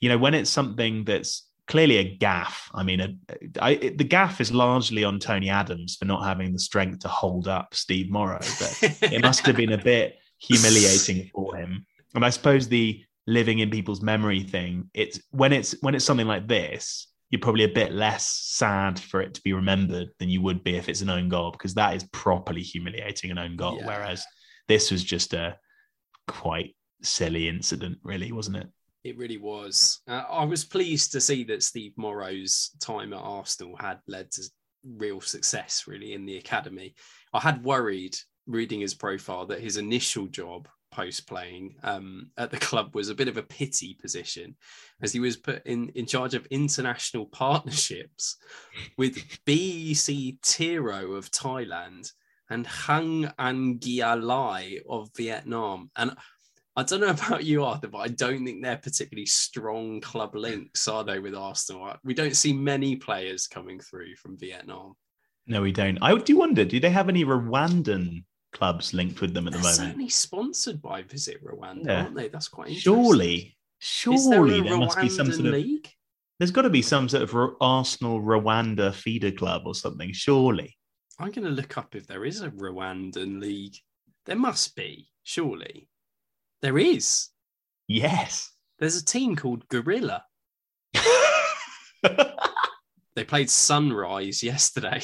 A: you know, when it's something that's clearly a gaff. I mean, a, I, it, the gaff is largely on Tony Adams for not having the strength to hold up Steve Morrow, but it must have been a bit humiliating for him. And I suppose the living in people's memory thing, it's when it's when it's something like this, you're probably a bit less sad for it to be remembered than you would be if it's an own goal, because that is properly humiliating an own goal. Yeah. Whereas this was just a quite silly incident, really, wasn't it?
B: It really was. Uh, I was pleased to see that Steve Morrow's time at Arsenal had led to real success, really, in the academy. I had worried reading his profile that his initial job post playing um, at the club was a bit of a pity position as he was put in, in charge of international partnerships with <laughs> BEC Tero of Thailand and Hoang Anh Gia Lai of Vietnam. And I don't know <laughs> about you, Arthur, but I don't think they're particularly strong club links, are they, with Arsenal? We don't see many players coming through from Vietnam.
A: No, we don't. I do wonder, do they have any Rwandan clubs linked with them at
B: they're
A: the moment?
B: Certainly sponsored by Visit Rwanda, yeah. aren't they? That's quite interesting.
A: Surely, surely there, there must be some sort of
B: league.
A: There's got to be some sort of Arsenal Rwanda feeder club or something. Surely.
B: I'm going to look up if there is a Rwandan league. There must be, surely. There is.
A: Yes.
B: There's a team called Gorilla. <laughs> They played Sunrise yesterday.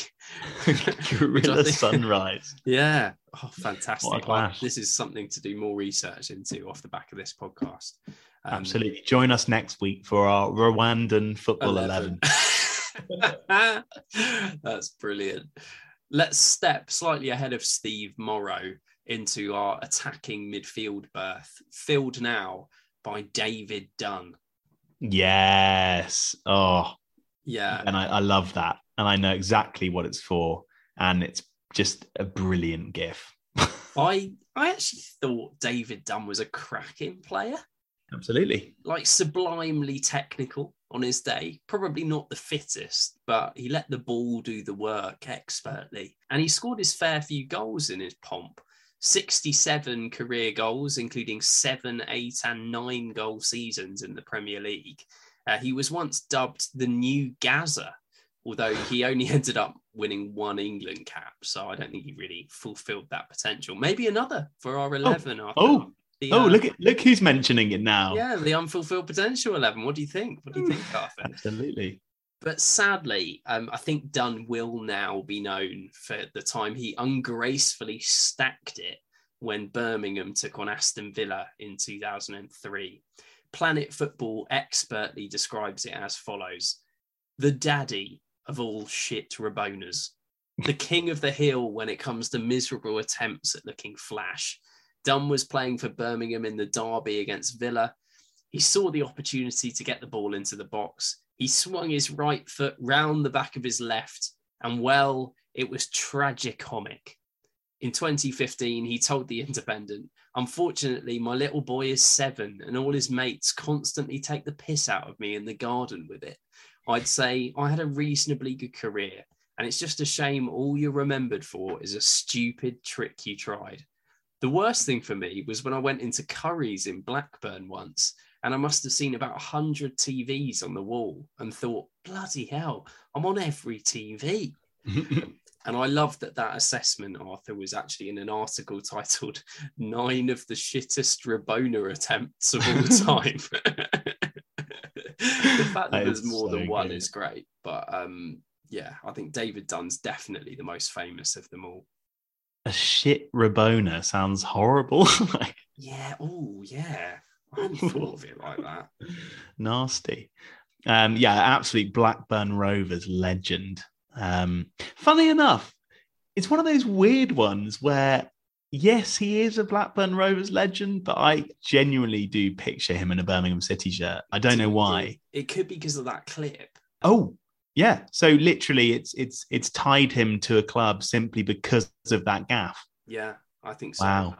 A: Gorilla Sunrise. <laughs>
B: Yeah. Oh, fantastic.
A: What a clash.
B: This is something to do more research into off the back of this podcast. Um,
A: Absolutely. Join us next week for our Rwandan Football 11.
B: 11. <laughs> That's brilliant. Let's step slightly ahead of Steve Morrow into our attacking midfield berth, filled now by David Dunn.
A: Yes. Oh,
B: Yeah.
A: and I, I love that. And I know exactly what it's for. And it's just a brilliant gif. <laughs>
B: I I actually thought David Dunn was a cracking player.
A: Absolutely.
B: like sublimely technical on his day. Probably not the fittest, but he let the ball do the work expertly. And he scored his fair few goals in his pomp. 67 career goals, including seven, eight, and nine goal seasons in the Premier League. Uh, he was once dubbed the new Gazza, although he only <laughs> ended up winning one England cap. So I don't think he really fulfilled that potential. Maybe another for our 11. after
A: oh,
B: the,
A: Oh,
B: uh,
A: look at look who's mentioning it now.
B: yeah, the unfulfilled potential 11. What do you think? What do you think, Arthur?
A: Absolutely.
B: But sadly, um, I think Dunn will now be known for the time he ungracefully stacked it when Birmingham took on Aston Villa in 2003. Planet Football expertly describes it as follows The daddy of all shit Rabonas, the king of the hill when it comes to miserable attempts at looking flash. Dunn was playing for Birmingham in the derby against Villa. He saw the opportunity to get the ball into the box. He swung his right foot round the back of his left, and well, it was tragicomic. In 2015, he told The Independent, Unfortunately, my little boy is seven, and all his mates constantly take the piss out of me in the garden with it. I'd say I had a reasonably good career, and it's just a shame all you're remembered for is a stupid trick you tried. The worst thing for me was when I went into Curry's in Blackburn once, and I must have seen about 100 TVs on the wall and thought, bloody hell, I'm on every TV. <laughs> And I love that that assessment, Arthur, was actually in an article <laughs> titled Nine of the Shittest Rabona Attempts of All <laughs> Time. the fact that
A: That
B: there's more than
A: so
B: one
A: good.
B: is great. But um, yeah, I think David Dunn's definitely the most famous of them all.
A: a shit Rabona sounds horrible. like
B: Yeah. Oh, yeah. I hadn't thought of it like that. <laughs>
A: nasty. Um, yeah, absolute Blackburn Rovers legend. Um, funny enough, it's one of those weird ones where, yes, he is a Blackburn Rovers legend, but I genuinely do picture him in a Birmingham City shirt. I don't know why.
B: It could be because of that clip.
A: Oh, yeah. So literally, it's it's it's tied him to a club simply because of that gaff.
B: Yeah, I think so.
A: Wow.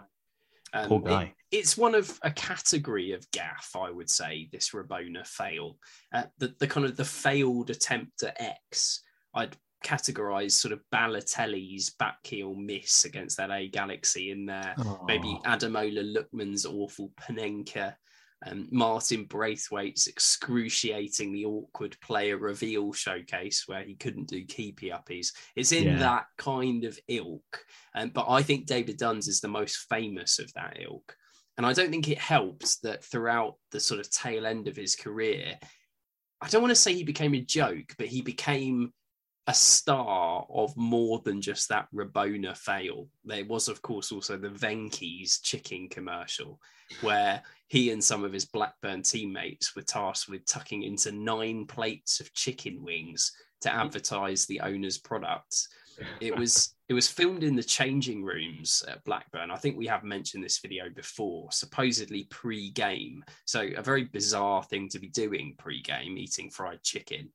B: Um,
A: Poor
B: it-
A: guy.
B: It's one of a category of gaff, I would say. This Rabona fail, uh, the the kind of the failed attempt at X. I'd categorize sort of Balotelli's back heel miss against that A Galaxy in there. Maybe
A: Oh.
B: Ademola Lookman's awful Panenka. Um, Martin Braithwaite's excruciatingly awkward player reveal showcase where he couldn't do keepy uppies. It's in
A: Yeah.
B: that kind of ilk. Um, but I think David Dunn's is the most famous of that ilk. And I don't think it helped that throughout the sort of tail end of his career, I don't want to say he became a joke, but he became a star of more than just that Rabona fail. There was, of course, also the Venky's chicken commercial, where he and some of his Blackburn teammates were tasked with tucking into nine plates of chicken wings to mm-hmm. advertise the owner's products. It was it was filmed in the changing rooms at Blackburn. I think we have mentioned this video before, supposedly pre-game. So a very bizarre thing to be doing pre-game, eating fried chicken.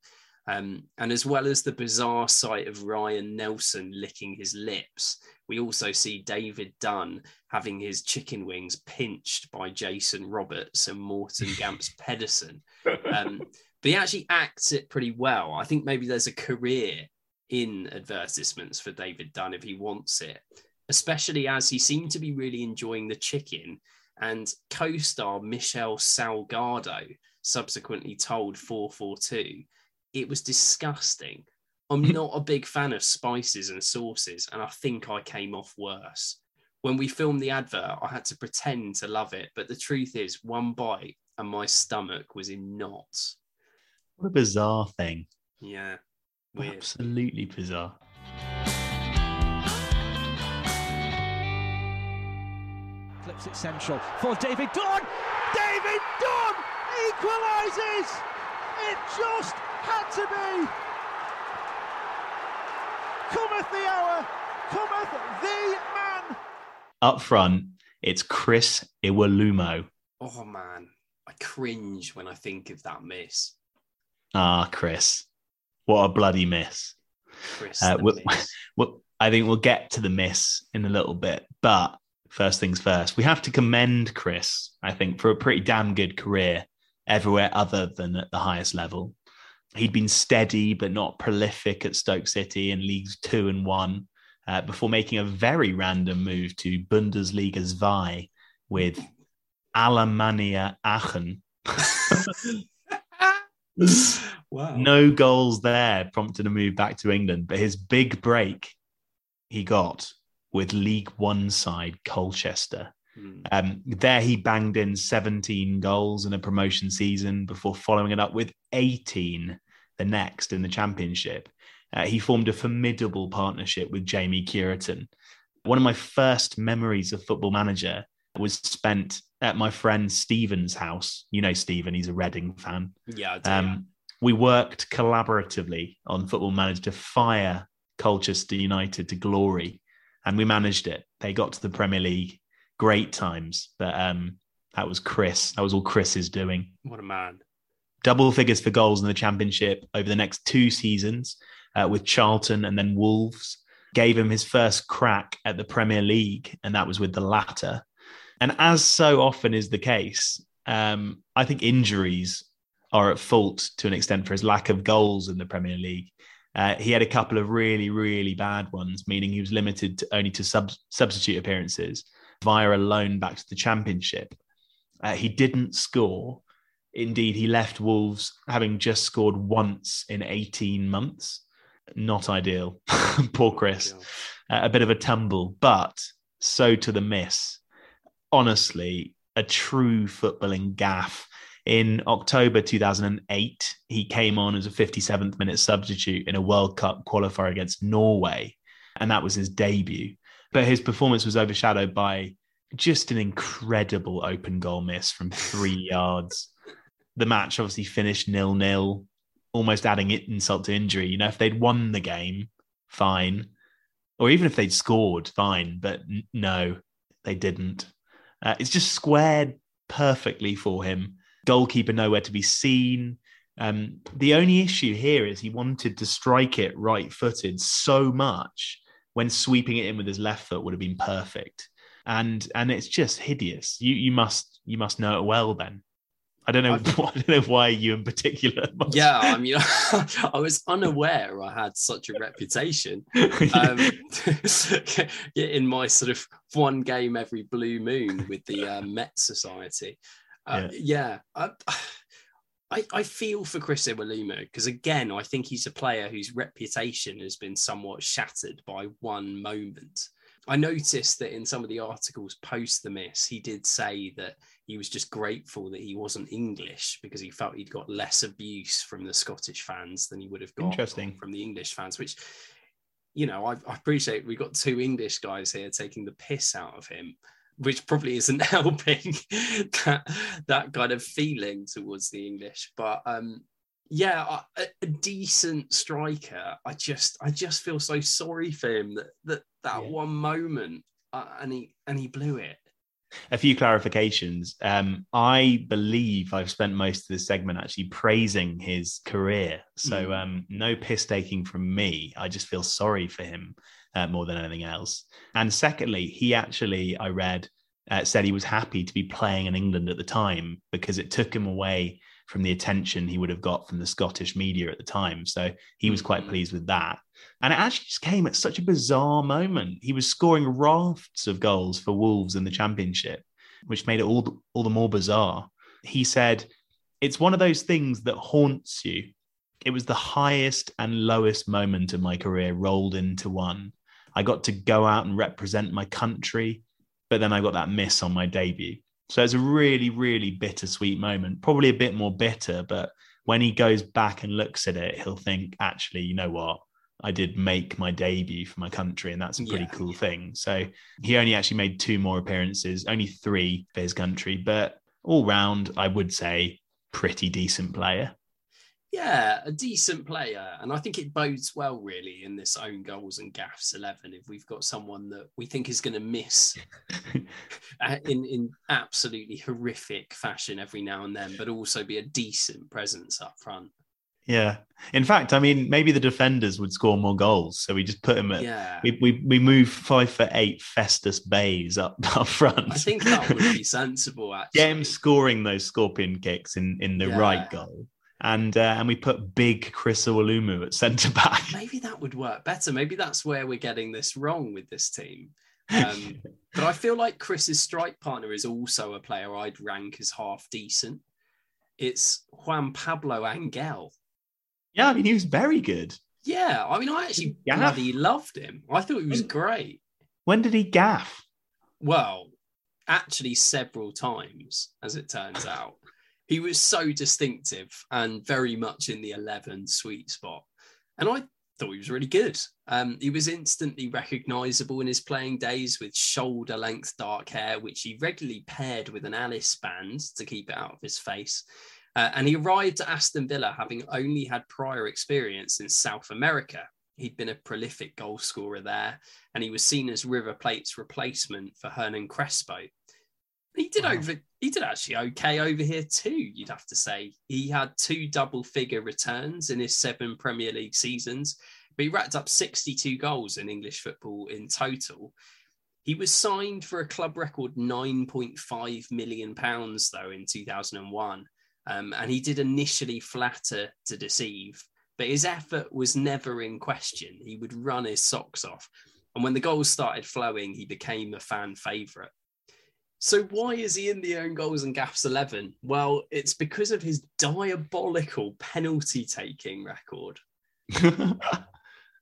B: Um, and as well as the bizarre sight of Ryan Nelsen licking his lips, we also see David Dunn having his chicken wings pinched by Jason Roberts and Morton <laughs> Gamps Pedersen. Um, but he actually acts it pretty well. I think maybe there's a career in advertisements for David Dunn if he wants it, especially as he seemed to be really enjoying the chicken. And co star Michel Salgado subsequently told 442 it was disgusting. I'm hmm. not a big fan of spices and sauces, and I think I came off worse. When we filmed the advert, I had to pretend to love it, but the truth is, one bite and my stomach was in knots.
A: What a bizarre thing.
B: Yeah. Weird.
A: Absolutely bizarre.
C: Flips it central for David Dunn. David Dunn equalises. It just had to be. Cometh the hour. Cometh the man.
A: Up front, it's Chris Iwelumo.
B: Oh man, I cringe when I think of that miss.
A: Ah, Chris. What a bloody miss.
B: Chris,
A: Uh,
B: the
A: we-
B: miss. <laughs>
A: Well, I think we'll get to the miss in a little bit, but first things first, we have to commend Chris, I think, for a pretty damn good career everywhere other than at the highest level. He'd been steady but not prolific at Stoke City in leagues two and one uh, before making a very random move to Bundesliga 2 with Alemannia Aachen. <laughs>
B: wow.
A: No goals there prompted a move back to England, but his big break he got with League One side Colchester.
B: Hmm.
A: Um, there he banged in 17 goals in a promotion season before following it up with 18 the next in the championship. Uh, he formed a formidable partnership with Jamie Cureton. One of my first memories of Football Manager was spent at my friend Stephen's house. You know Stephen, he's a Reading fan.
B: Yeah, I do.
A: Um, we worked collaboratively on Football Manager to fire Colchester United to glory, and we managed it. They got to the Premier League, great times. But um, that was Chris. That was all Chris is doing.
B: what a man.
A: Double figures for goals in the Championship over the next two seasons uh, with Charlton and then Wolves. Gave him his first crack at the Premier League, and that was with the latter. And as so often is the case, um, I think injuries are at fault to an extent for his lack of goals in the Premier League. Uh, he had a couple of really, really bad ones, meaning he was limited to only to sub- substitute appearances via a loan back to the Championship. Uh, he didn't score. Indeed, he left Wolves having just scored once in 18 months. Not ideal. <laughs> Poor Chris. Uh, a bit of a tumble, but so to the miss. Honestly, a true footballing gaff. In October 2008, he came on as a 57th minute substitute in a World Cup qualifier against Norway, and that was his debut. But his performance was overshadowed by just an incredible open goal miss from three <laughs> yards. The match obviously finished nil nil, almost adding insult to injury. You know, if they'd won the game, fine or even if they'd scored, fine. But n- no, they didn't. Uh, it's just squared perfectly for him. Goalkeeper nowhere to be seen. Um, the only issue here is he wanted to strike it right footed so much when sweeping it in with his left foot would have been perfect. And and it's just hideous. You you must you must know it well then. I don't know. <laughs> I don't know why you in particular. <laughs>
B: Yeah, I mean, <laughs> I was unaware I had such a reputation. Um, in my sort of one game every blue moon with the uh, Met Society. Uh, yeah, I, I, I feel for Chris Iwelumo because again, I think he's a player whose reputation has been somewhat shattered by one moment. I noticed that in some of the articles post the miss, he did say that he was just grateful that he wasn't English because he felt he'd got less abuse from the Scottish fans than he would have got
A: Interesting.
B: from the English fans, which you know, I, I appreciate we've got two English guys here taking the piss out of him, which probably isn't <laughs> helping that, that kind of feeling towards the English. But um, yeah, a, a decent striker. I just, I just feel so sorry for him that that that
A: Yeah.
B: one moment, uh, and he and he blew it.
A: A few clarifications. Um, I believe I've spent most of this segment actually praising his career. So
B: Mm.
A: um, no piss taking from me. I just feel sorry for him uh, more than anything else. And secondly, he actually, I read, uh, said he was happy to be playing in England at the time because it took him away from the attention he would have got from the Scottish media at the time. So he was quite
B: Mhm.
A: pleased with that. And it actually just came at such a bizarre moment. He was scoring rafts of goals for Wolves in the championship, which made it all the, all the more bizarre. He said, It's one of those things that haunts you. It was the highest and lowest moment of my career rolled into one. I got to go out and represent my country, but then I got that miss on my debut. So it's a really, really bittersweet moment, probably a bit more bitter, but when he goes back and looks at it, he'll think, actually, you know what? I did make my debut for my country, and that's a pretty yeah. cool thing. So he only actually made two more appearances, only three for his country, but all round, I would say pretty decent player.
B: Yeah, a decent player. And I think it bodes well, really, in this own goals and gaffs 11 if we've got someone that we think is going to miss <laughs> in, in absolutely horrific fashion every now and then, but also be a decent presence up front.
A: Yeah. In fact, I mean, maybe the defenders would score more goals. So we just put him at,
B: yeah.
A: we, we, we move five for eight Festus Baise up, <laughs> up front.
B: I think that would be sensible, <laughs> actually.
A: Get him scoring those scorpion kicks in, in the yeah. right goal. And uh, and we put big Chris Iwelumo at centre back. <laughs>
B: Maybe that would work better. Maybe that's where we're getting this wrong with this team. Um, but I feel like Chris's strike partner is also a player I'd rank as half decent. It's Juan Pablo Angel.
A: Yeah, I mean, he was very good.
B: Yeah, I mean, I actually bloody loved him. I thought he was great.
A: When did he gaff?
B: Well, actually, several times, as it turns out. He was so distinctive and very much in the 11 sweet spot. And I thought he was really good. Um, he was instantly recognizable in his playing days with shoulder length dark hair, which he regularly paired with an Alice band to keep it out of his face. Uh, and he arrived at Aston Villa having only had prior experience in South America. He'd been a prolific goal scorer there, and he was seen as River Plate's replacement for Hernan Crespo. He did wow. over. He did actually okay over here too. You'd have to say he had two double-figure returns in his seven Premier League seasons, but he racked up 62 goals in English football in total. He was signed for a club record 9.5 million pounds though in 2001 um, and he did initially flatter to deceive, but his effort was never in question. He would run his socks off. And when the goals started flowing, he became a fan favourite. So why is he in the own goals and gaffs 11? Well, it's because of his diabolical penalty taking record. <laughs>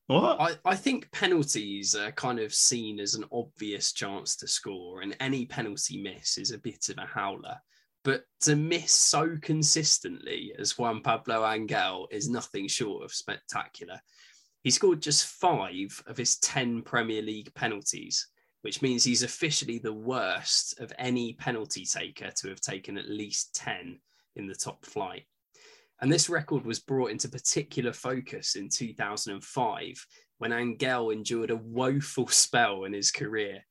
A: what?
B: I, I think penalties are kind of seen as an obvious chance to score, and any penalty miss is a bit of a howler. But to miss so consistently as Juan Pablo Angel is nothing short of spectacular. He scored just five of his 10 Premier League penalties, which means he's officially the worst of any penalty taker to have taken at least 10 in the top flight. And this record was brought into particular focus in 2005 when Angel endured a woeful spell in his career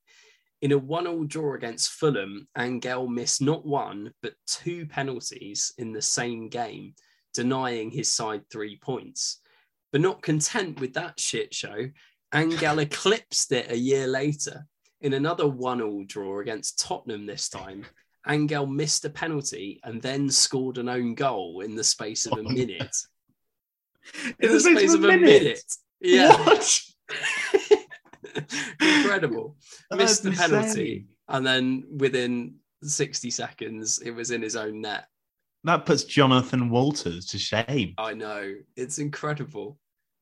B: in a one-all draw against Fulham, Angel missed not one but two penalties in the same game, denying his side three points. But not content with that shit show, Angel <laughs> eclipsed it a year later in another one-all draw against Tottenham this time. Angel missed a penalty and then scored an own goal in the space of a minute.
A: in, in the, space, space of, a minute. minute.
B: Yeah. What? <laughs> <laughs> Incredible. <laughs> Missed the penalty. And then within 60 seconds, it was in his own net.
A: That puts Jonathan Walters to shame.
B: I know. It's incredible.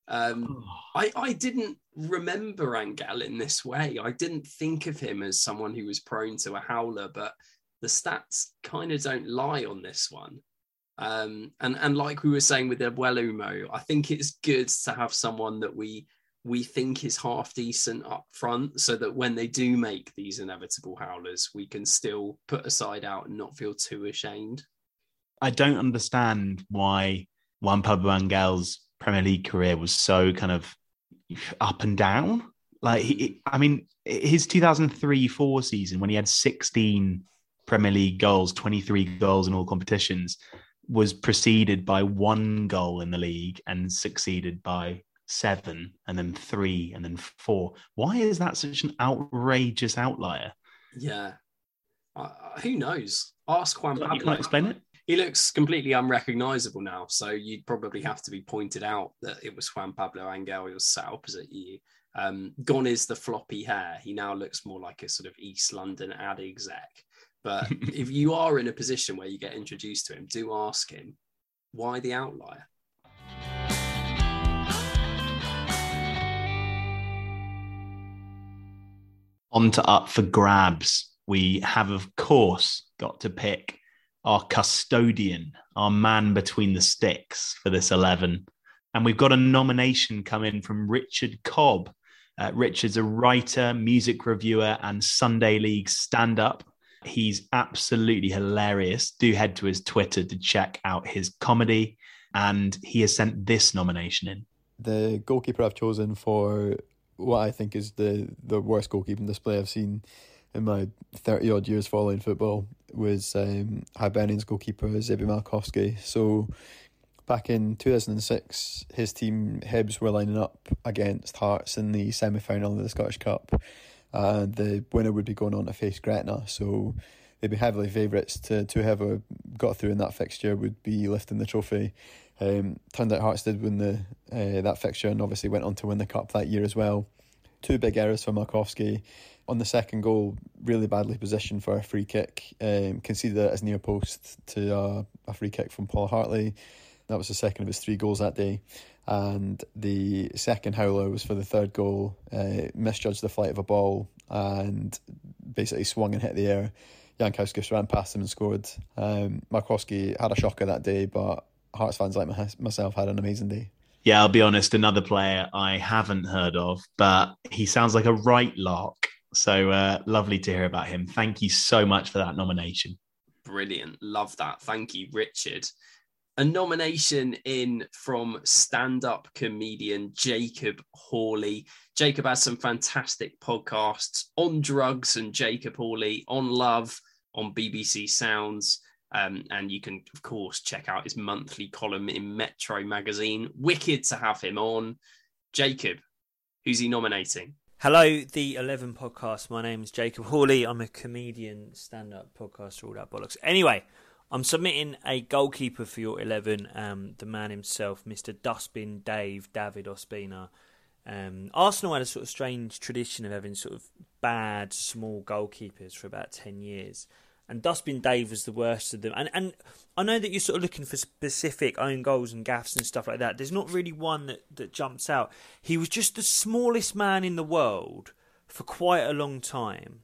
B: Um, <sighs> I, I didn't remember Angel in this way. I didn't think of him as someone who was prone to a howler, but the stats kind of don't lie on this one. Um, and, and like we were saying with Iwelumo, I think it's good to have someone that we we think is half decent up front so that when they do make these inevitable howlers, we can still put a side out and not feel too ashamed.
A: I don't understand why Juan Pablo Angel's Premier League career was so kind of up and down. Like, he, mm. I mean, his 2003 4 season when he had 16 Premier League goals, 23 goals in all competitions, was preceded by one goal in the league and succeeded by seven and then three and then four. Why is that such an outrageous outlier?
B: Yeah. Uh, who knows? Ask Juan Pablo.
A: You can explain it?
B: He looks completely unrecognizable now. So you'd probably have to be pointed out that it was Juan Pablo Angel who was sat opposite you. Um, gone is the floppy hair. He now looks more like a sort of East London ad exec. But <laughs> if you are in a position where you get introduced to him, do ask him why the outlier.
A: On to up for grabs. We have, of course, got to pick our custodian, our man between the sticks for this 11. And we've got a nomination come in from Richard Cobb. Uh, Richard's a writer, music reviewer, and Sunday League stand up. He's absolutely hilarious. Do head to his Twitter to check out his comedy. And he has sent this nomination in.
E: The goalkeeper I've chosen for what I think is the, the worst goalkeeping display I've seen in my 30 odd years following football was um, Hibernian's goalkeeper Zibi Malkowski. So back in 2006, his team Hibs were lining up against Hearts in the semi final of the Scottish Cup, and the winner would be going on to face Gretna. So they'd be heavily favourites to, to whoever got through in that fixture would be lifting the trophy. Um, turned out Hearts did win the uh, that fixture and obviously went on to win the cup that year as well. Two big errors for Malkowski on the second goal, really badly positioned for a free kick. Um, conceded it as near post to uh, a free kick from Paul Hartley. That was the second of his three goals that day. And the second howler was for the third goal. Uh, misjudged the flight of a ball and basically swung and hit the air. Jankauskas ran past him and scored. Um, Malkowski had a shocker that day, but Hearts fans like myself had an amazing day.
A: Yeah, I'll be honest, another player I haven't heard of, but he sounds like a right lark. So uh, lovely to hear about him. Thank you so much for that nomination.
B: Brilliant. Love that. Thank you, Richard. A nomination in from stand up comedian Jacob Hawley. Jacob has some fantastic podcasts on drugs and Jacob Hawley, on love, on BBC Sounds. Um, and you can, of course, check out his monthly column in Metro magazine. Wicked to have him on. Jacob, who's he nominating?
F: Hello, the 11 podcast. My name is Jacob Hawley. I'm a comedian, stand up podcaster, all that bollocks. Anyway, I'm submitting a goalkeeper for your 11, um, the man himself, Mr. Dustbin Dave, David Ospina. Um, Arsenal had a sort of strange tradition of having sort of bad, small goalkeepers for about 10 years and Dustbin Dave was the worst of them. And and I know that you're sort of looking for specific own goals and gaffs and stuff like that. There's not really one that, that jumps out. He was just the smallest man in the world for quite a long time.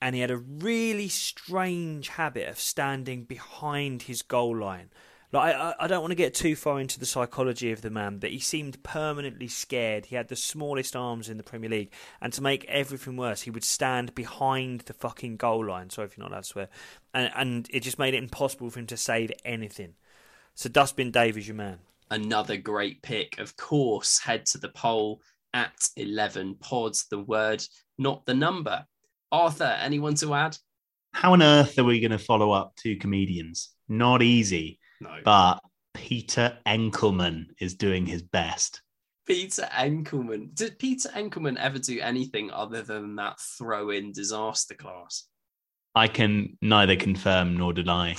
F: And he had a really strange habit of standing behind his goal line. Like I, I don't want to get too far into the psychology of the man, but he seemed permanently scared. He had the smallest arms in the Premier League, and to make everything worse, he would stand behind the fucking goal line. Sorry if you're not allowed to swear, and and it just made it impossible for him to save anything. So Dustbin Dave is your man.
B: Another great pick, of course. Head to the poll at eleven pods. The word, not the number. Arthur, anyone to add?
A: How on earth are we going to follow up two comedians? Not easy.
B: No.
A: But Peter Enckelman is doing his best.
B: Peter Enckelman. Did Peter Enckelman ever do anything other than that throw in disaster class?
A: I can neither confirm nor deny.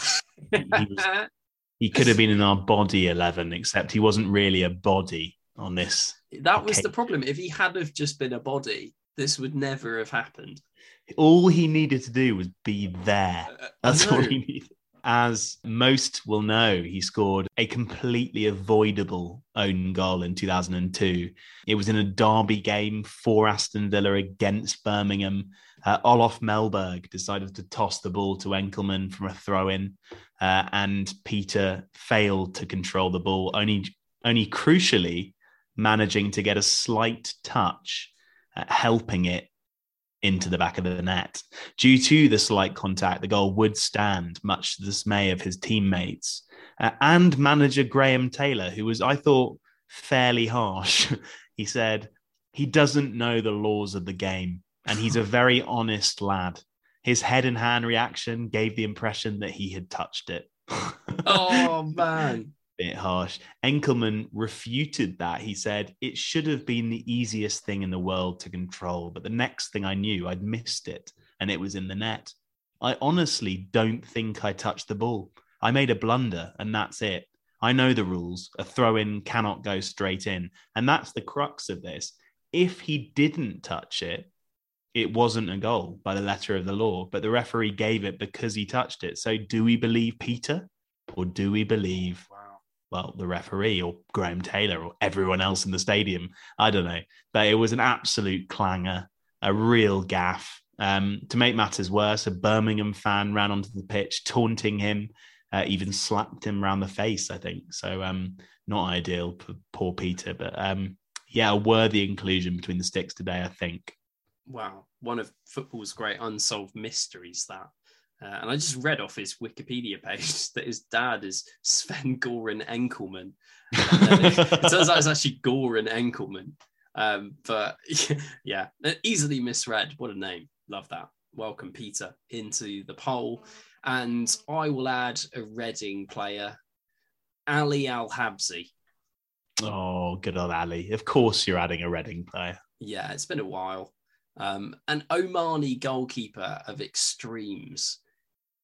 A: he, was, <laughs> he, could have been in our body 11, except he wasn't really a body on this.
B: That was the problem. If he had have just been a body, this would never have happened.
A: All he needed to do was be there. Uh, That's all he needed. As most will know, he scored a completely avoidable own goal in 2002. It was in a derby game for Aston Villa against Birmingham. Uh, Olof Mellberg decided to toss the ball to Enckelman from a throw in, uh, and Peter failed to control the ball, only, only crucially managing to get a slight touch, uh, helping it into the back of the net. Due to the slight contact, the goal would stand, much to the dismay of his teammates uh, and manager Graham Taylor, who was, I thought, fairly harsh. <laughs> he said, He doesn't know the laws of the game, and he's a very <laughs> honest lad. His head and hand reaction gave the impression that he had touched it.
B: oh, <laughs> man
A: bit harsh. Enckelman refuted that. He said it should have been the easiest thing in the world to control, but the next thing I knew, I'd missed it and it was in the net. I honestly don't think I touched the ball. I made a blunder and that's it. I know the rules. A throw in cannot go straight in. And that's the crux of this. If he didn't touch it, it wasn't a goal by the letter of the law, but the referee gave it because he touched it. So do we believe Peter or do we believe well, the referee or Graham Taylor or everyone else in the stadium. I don't know. But it was an absolute clanger, a real gaff. Um, to make matters worse, a Birmingham fan ran onto the pitch, taunting him, uh, even slapped him around the face, I think. So, um, not ideal for poor Peter, but um, yeah, a worthy inclusion between the sticks today, I think.
B: Wow, one of football's great unsolved mysteries, that. Uh, and I just read off his Wikipedia page <laughs> that his dad is Sven Goran Enckelman. <laughs> it turns out it's actually Goran Enckelman. Um, but <laughs> yeah, easily misread. What a name. Love that. Welcome, Peter, into the poll. And I will add a Reading player, Ali Al Habsi.
A: Oh, good old Ali. Of course, you're adding a Reading player.
B: Yeah, it's been a while. Um, an Omani goalkeeper of extremes.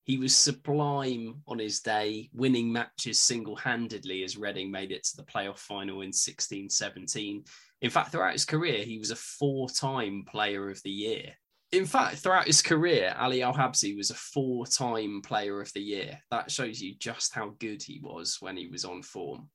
B: He was sublime on his day, winning matches single handedly as Reading made it to the playoff final in 16 17. In fact, throughout his career, he was a four time player of the year. In fact, throughout his career, Ali Al Habsi was a four time player of the year. That shows you just how good he was when he was on form.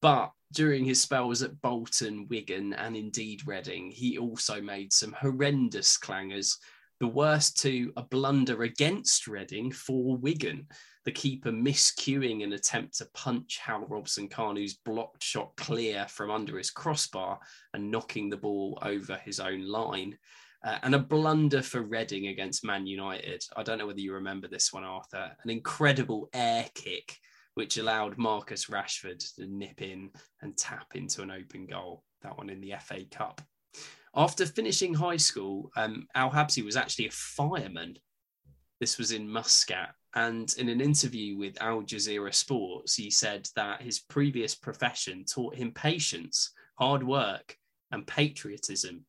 B: But during his spells at Bolton, Wigan, and indeed Reading, he also made some horrendous clangers the worst two, a blunder against Reading for Wigan. The keeper miscuing an attempt to punch Hal Robson Kanu's blocked shot clear from under his crossbar and knocking the ball over his own line. Uh, and a blunder for Reading against Man United. I don't know whether you remember this one, Arthur. An incredible air kick, which allowed Marcus Rashford to nip in and tap into an open goal. That one in the FA Cup. After finishing high school, um, Al Habsi was actually a fireman. This was in Muscat. And in an interview with Al Jazeera Sports, he said that his previous profession taught him patience, hard work, and patriotism,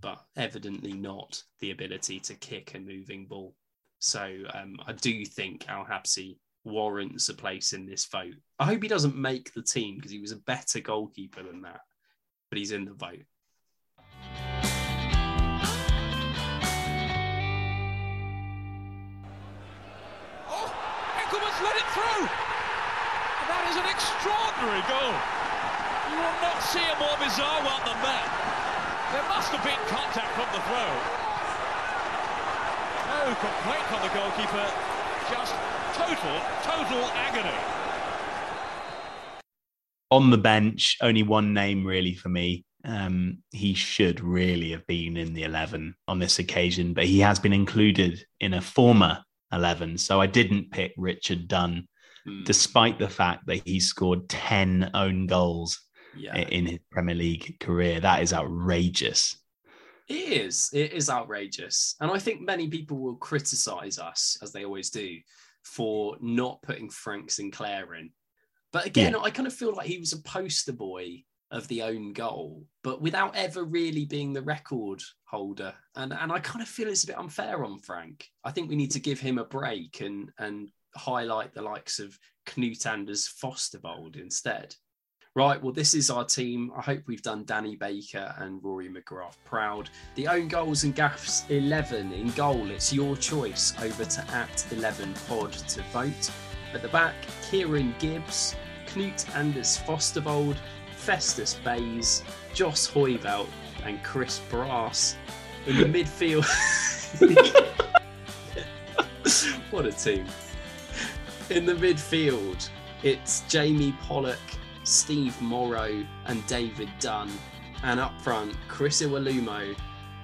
B: but evidently not the ability to kick a moving ball. So um, I do think Al Habsi warrants a place in this vote. I hope he doesn't make the team because he was a better goalkeeper than that but he's in the vote.
C: Oh, Enckelman's let it through. That is an extraordinary goal. You will not see a more bizarre one than that. There must have been contact from the throw. No complaint from the goalkeeper. Just total, total agony
A: on the bench, only one name really for me. Um, he should really have been in the 11 on this occasion, but he has been included in a former 11. So I didn't pick Richard Dunne, mm. despite the fact that he scored 10 own goals yeah. in his Premier League career. That is outrageous.
B: It is. It is outrageous. And I think many people will criticize us, as they always do, for not putting Frank Sinclair in but again, yeah. I kind of feel like he was a poster boy of the own goal, but without ever really being the record holder. And and I kind of feel it's a bit unfair on Frank. I think we need to give him a break and and highlight the likes of Knut Anders Fostervold instead. Right, well, this is our team. I hope we've done Danny Baker and Rory McGrath proud. The own goals and gaffs 11 in goal. It's your choice. Over to at 11 pod to vote. At the back, Kieran Gibbs, Knut Anders Fostervold, Festus Baise, Jos Hooiveld, and Chris Brass. In the midfield. <laughs> what a team. In the midfield, it's Jamie Pollock, Steve Morrow, and David Dunn. And up front, Chris Iwelumo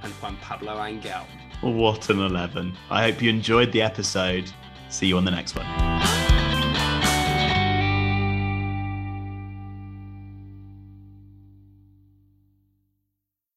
B: and Juan Pablo Angel.
A: What an 11. I hope you enjoyed the episode. See you on the next one.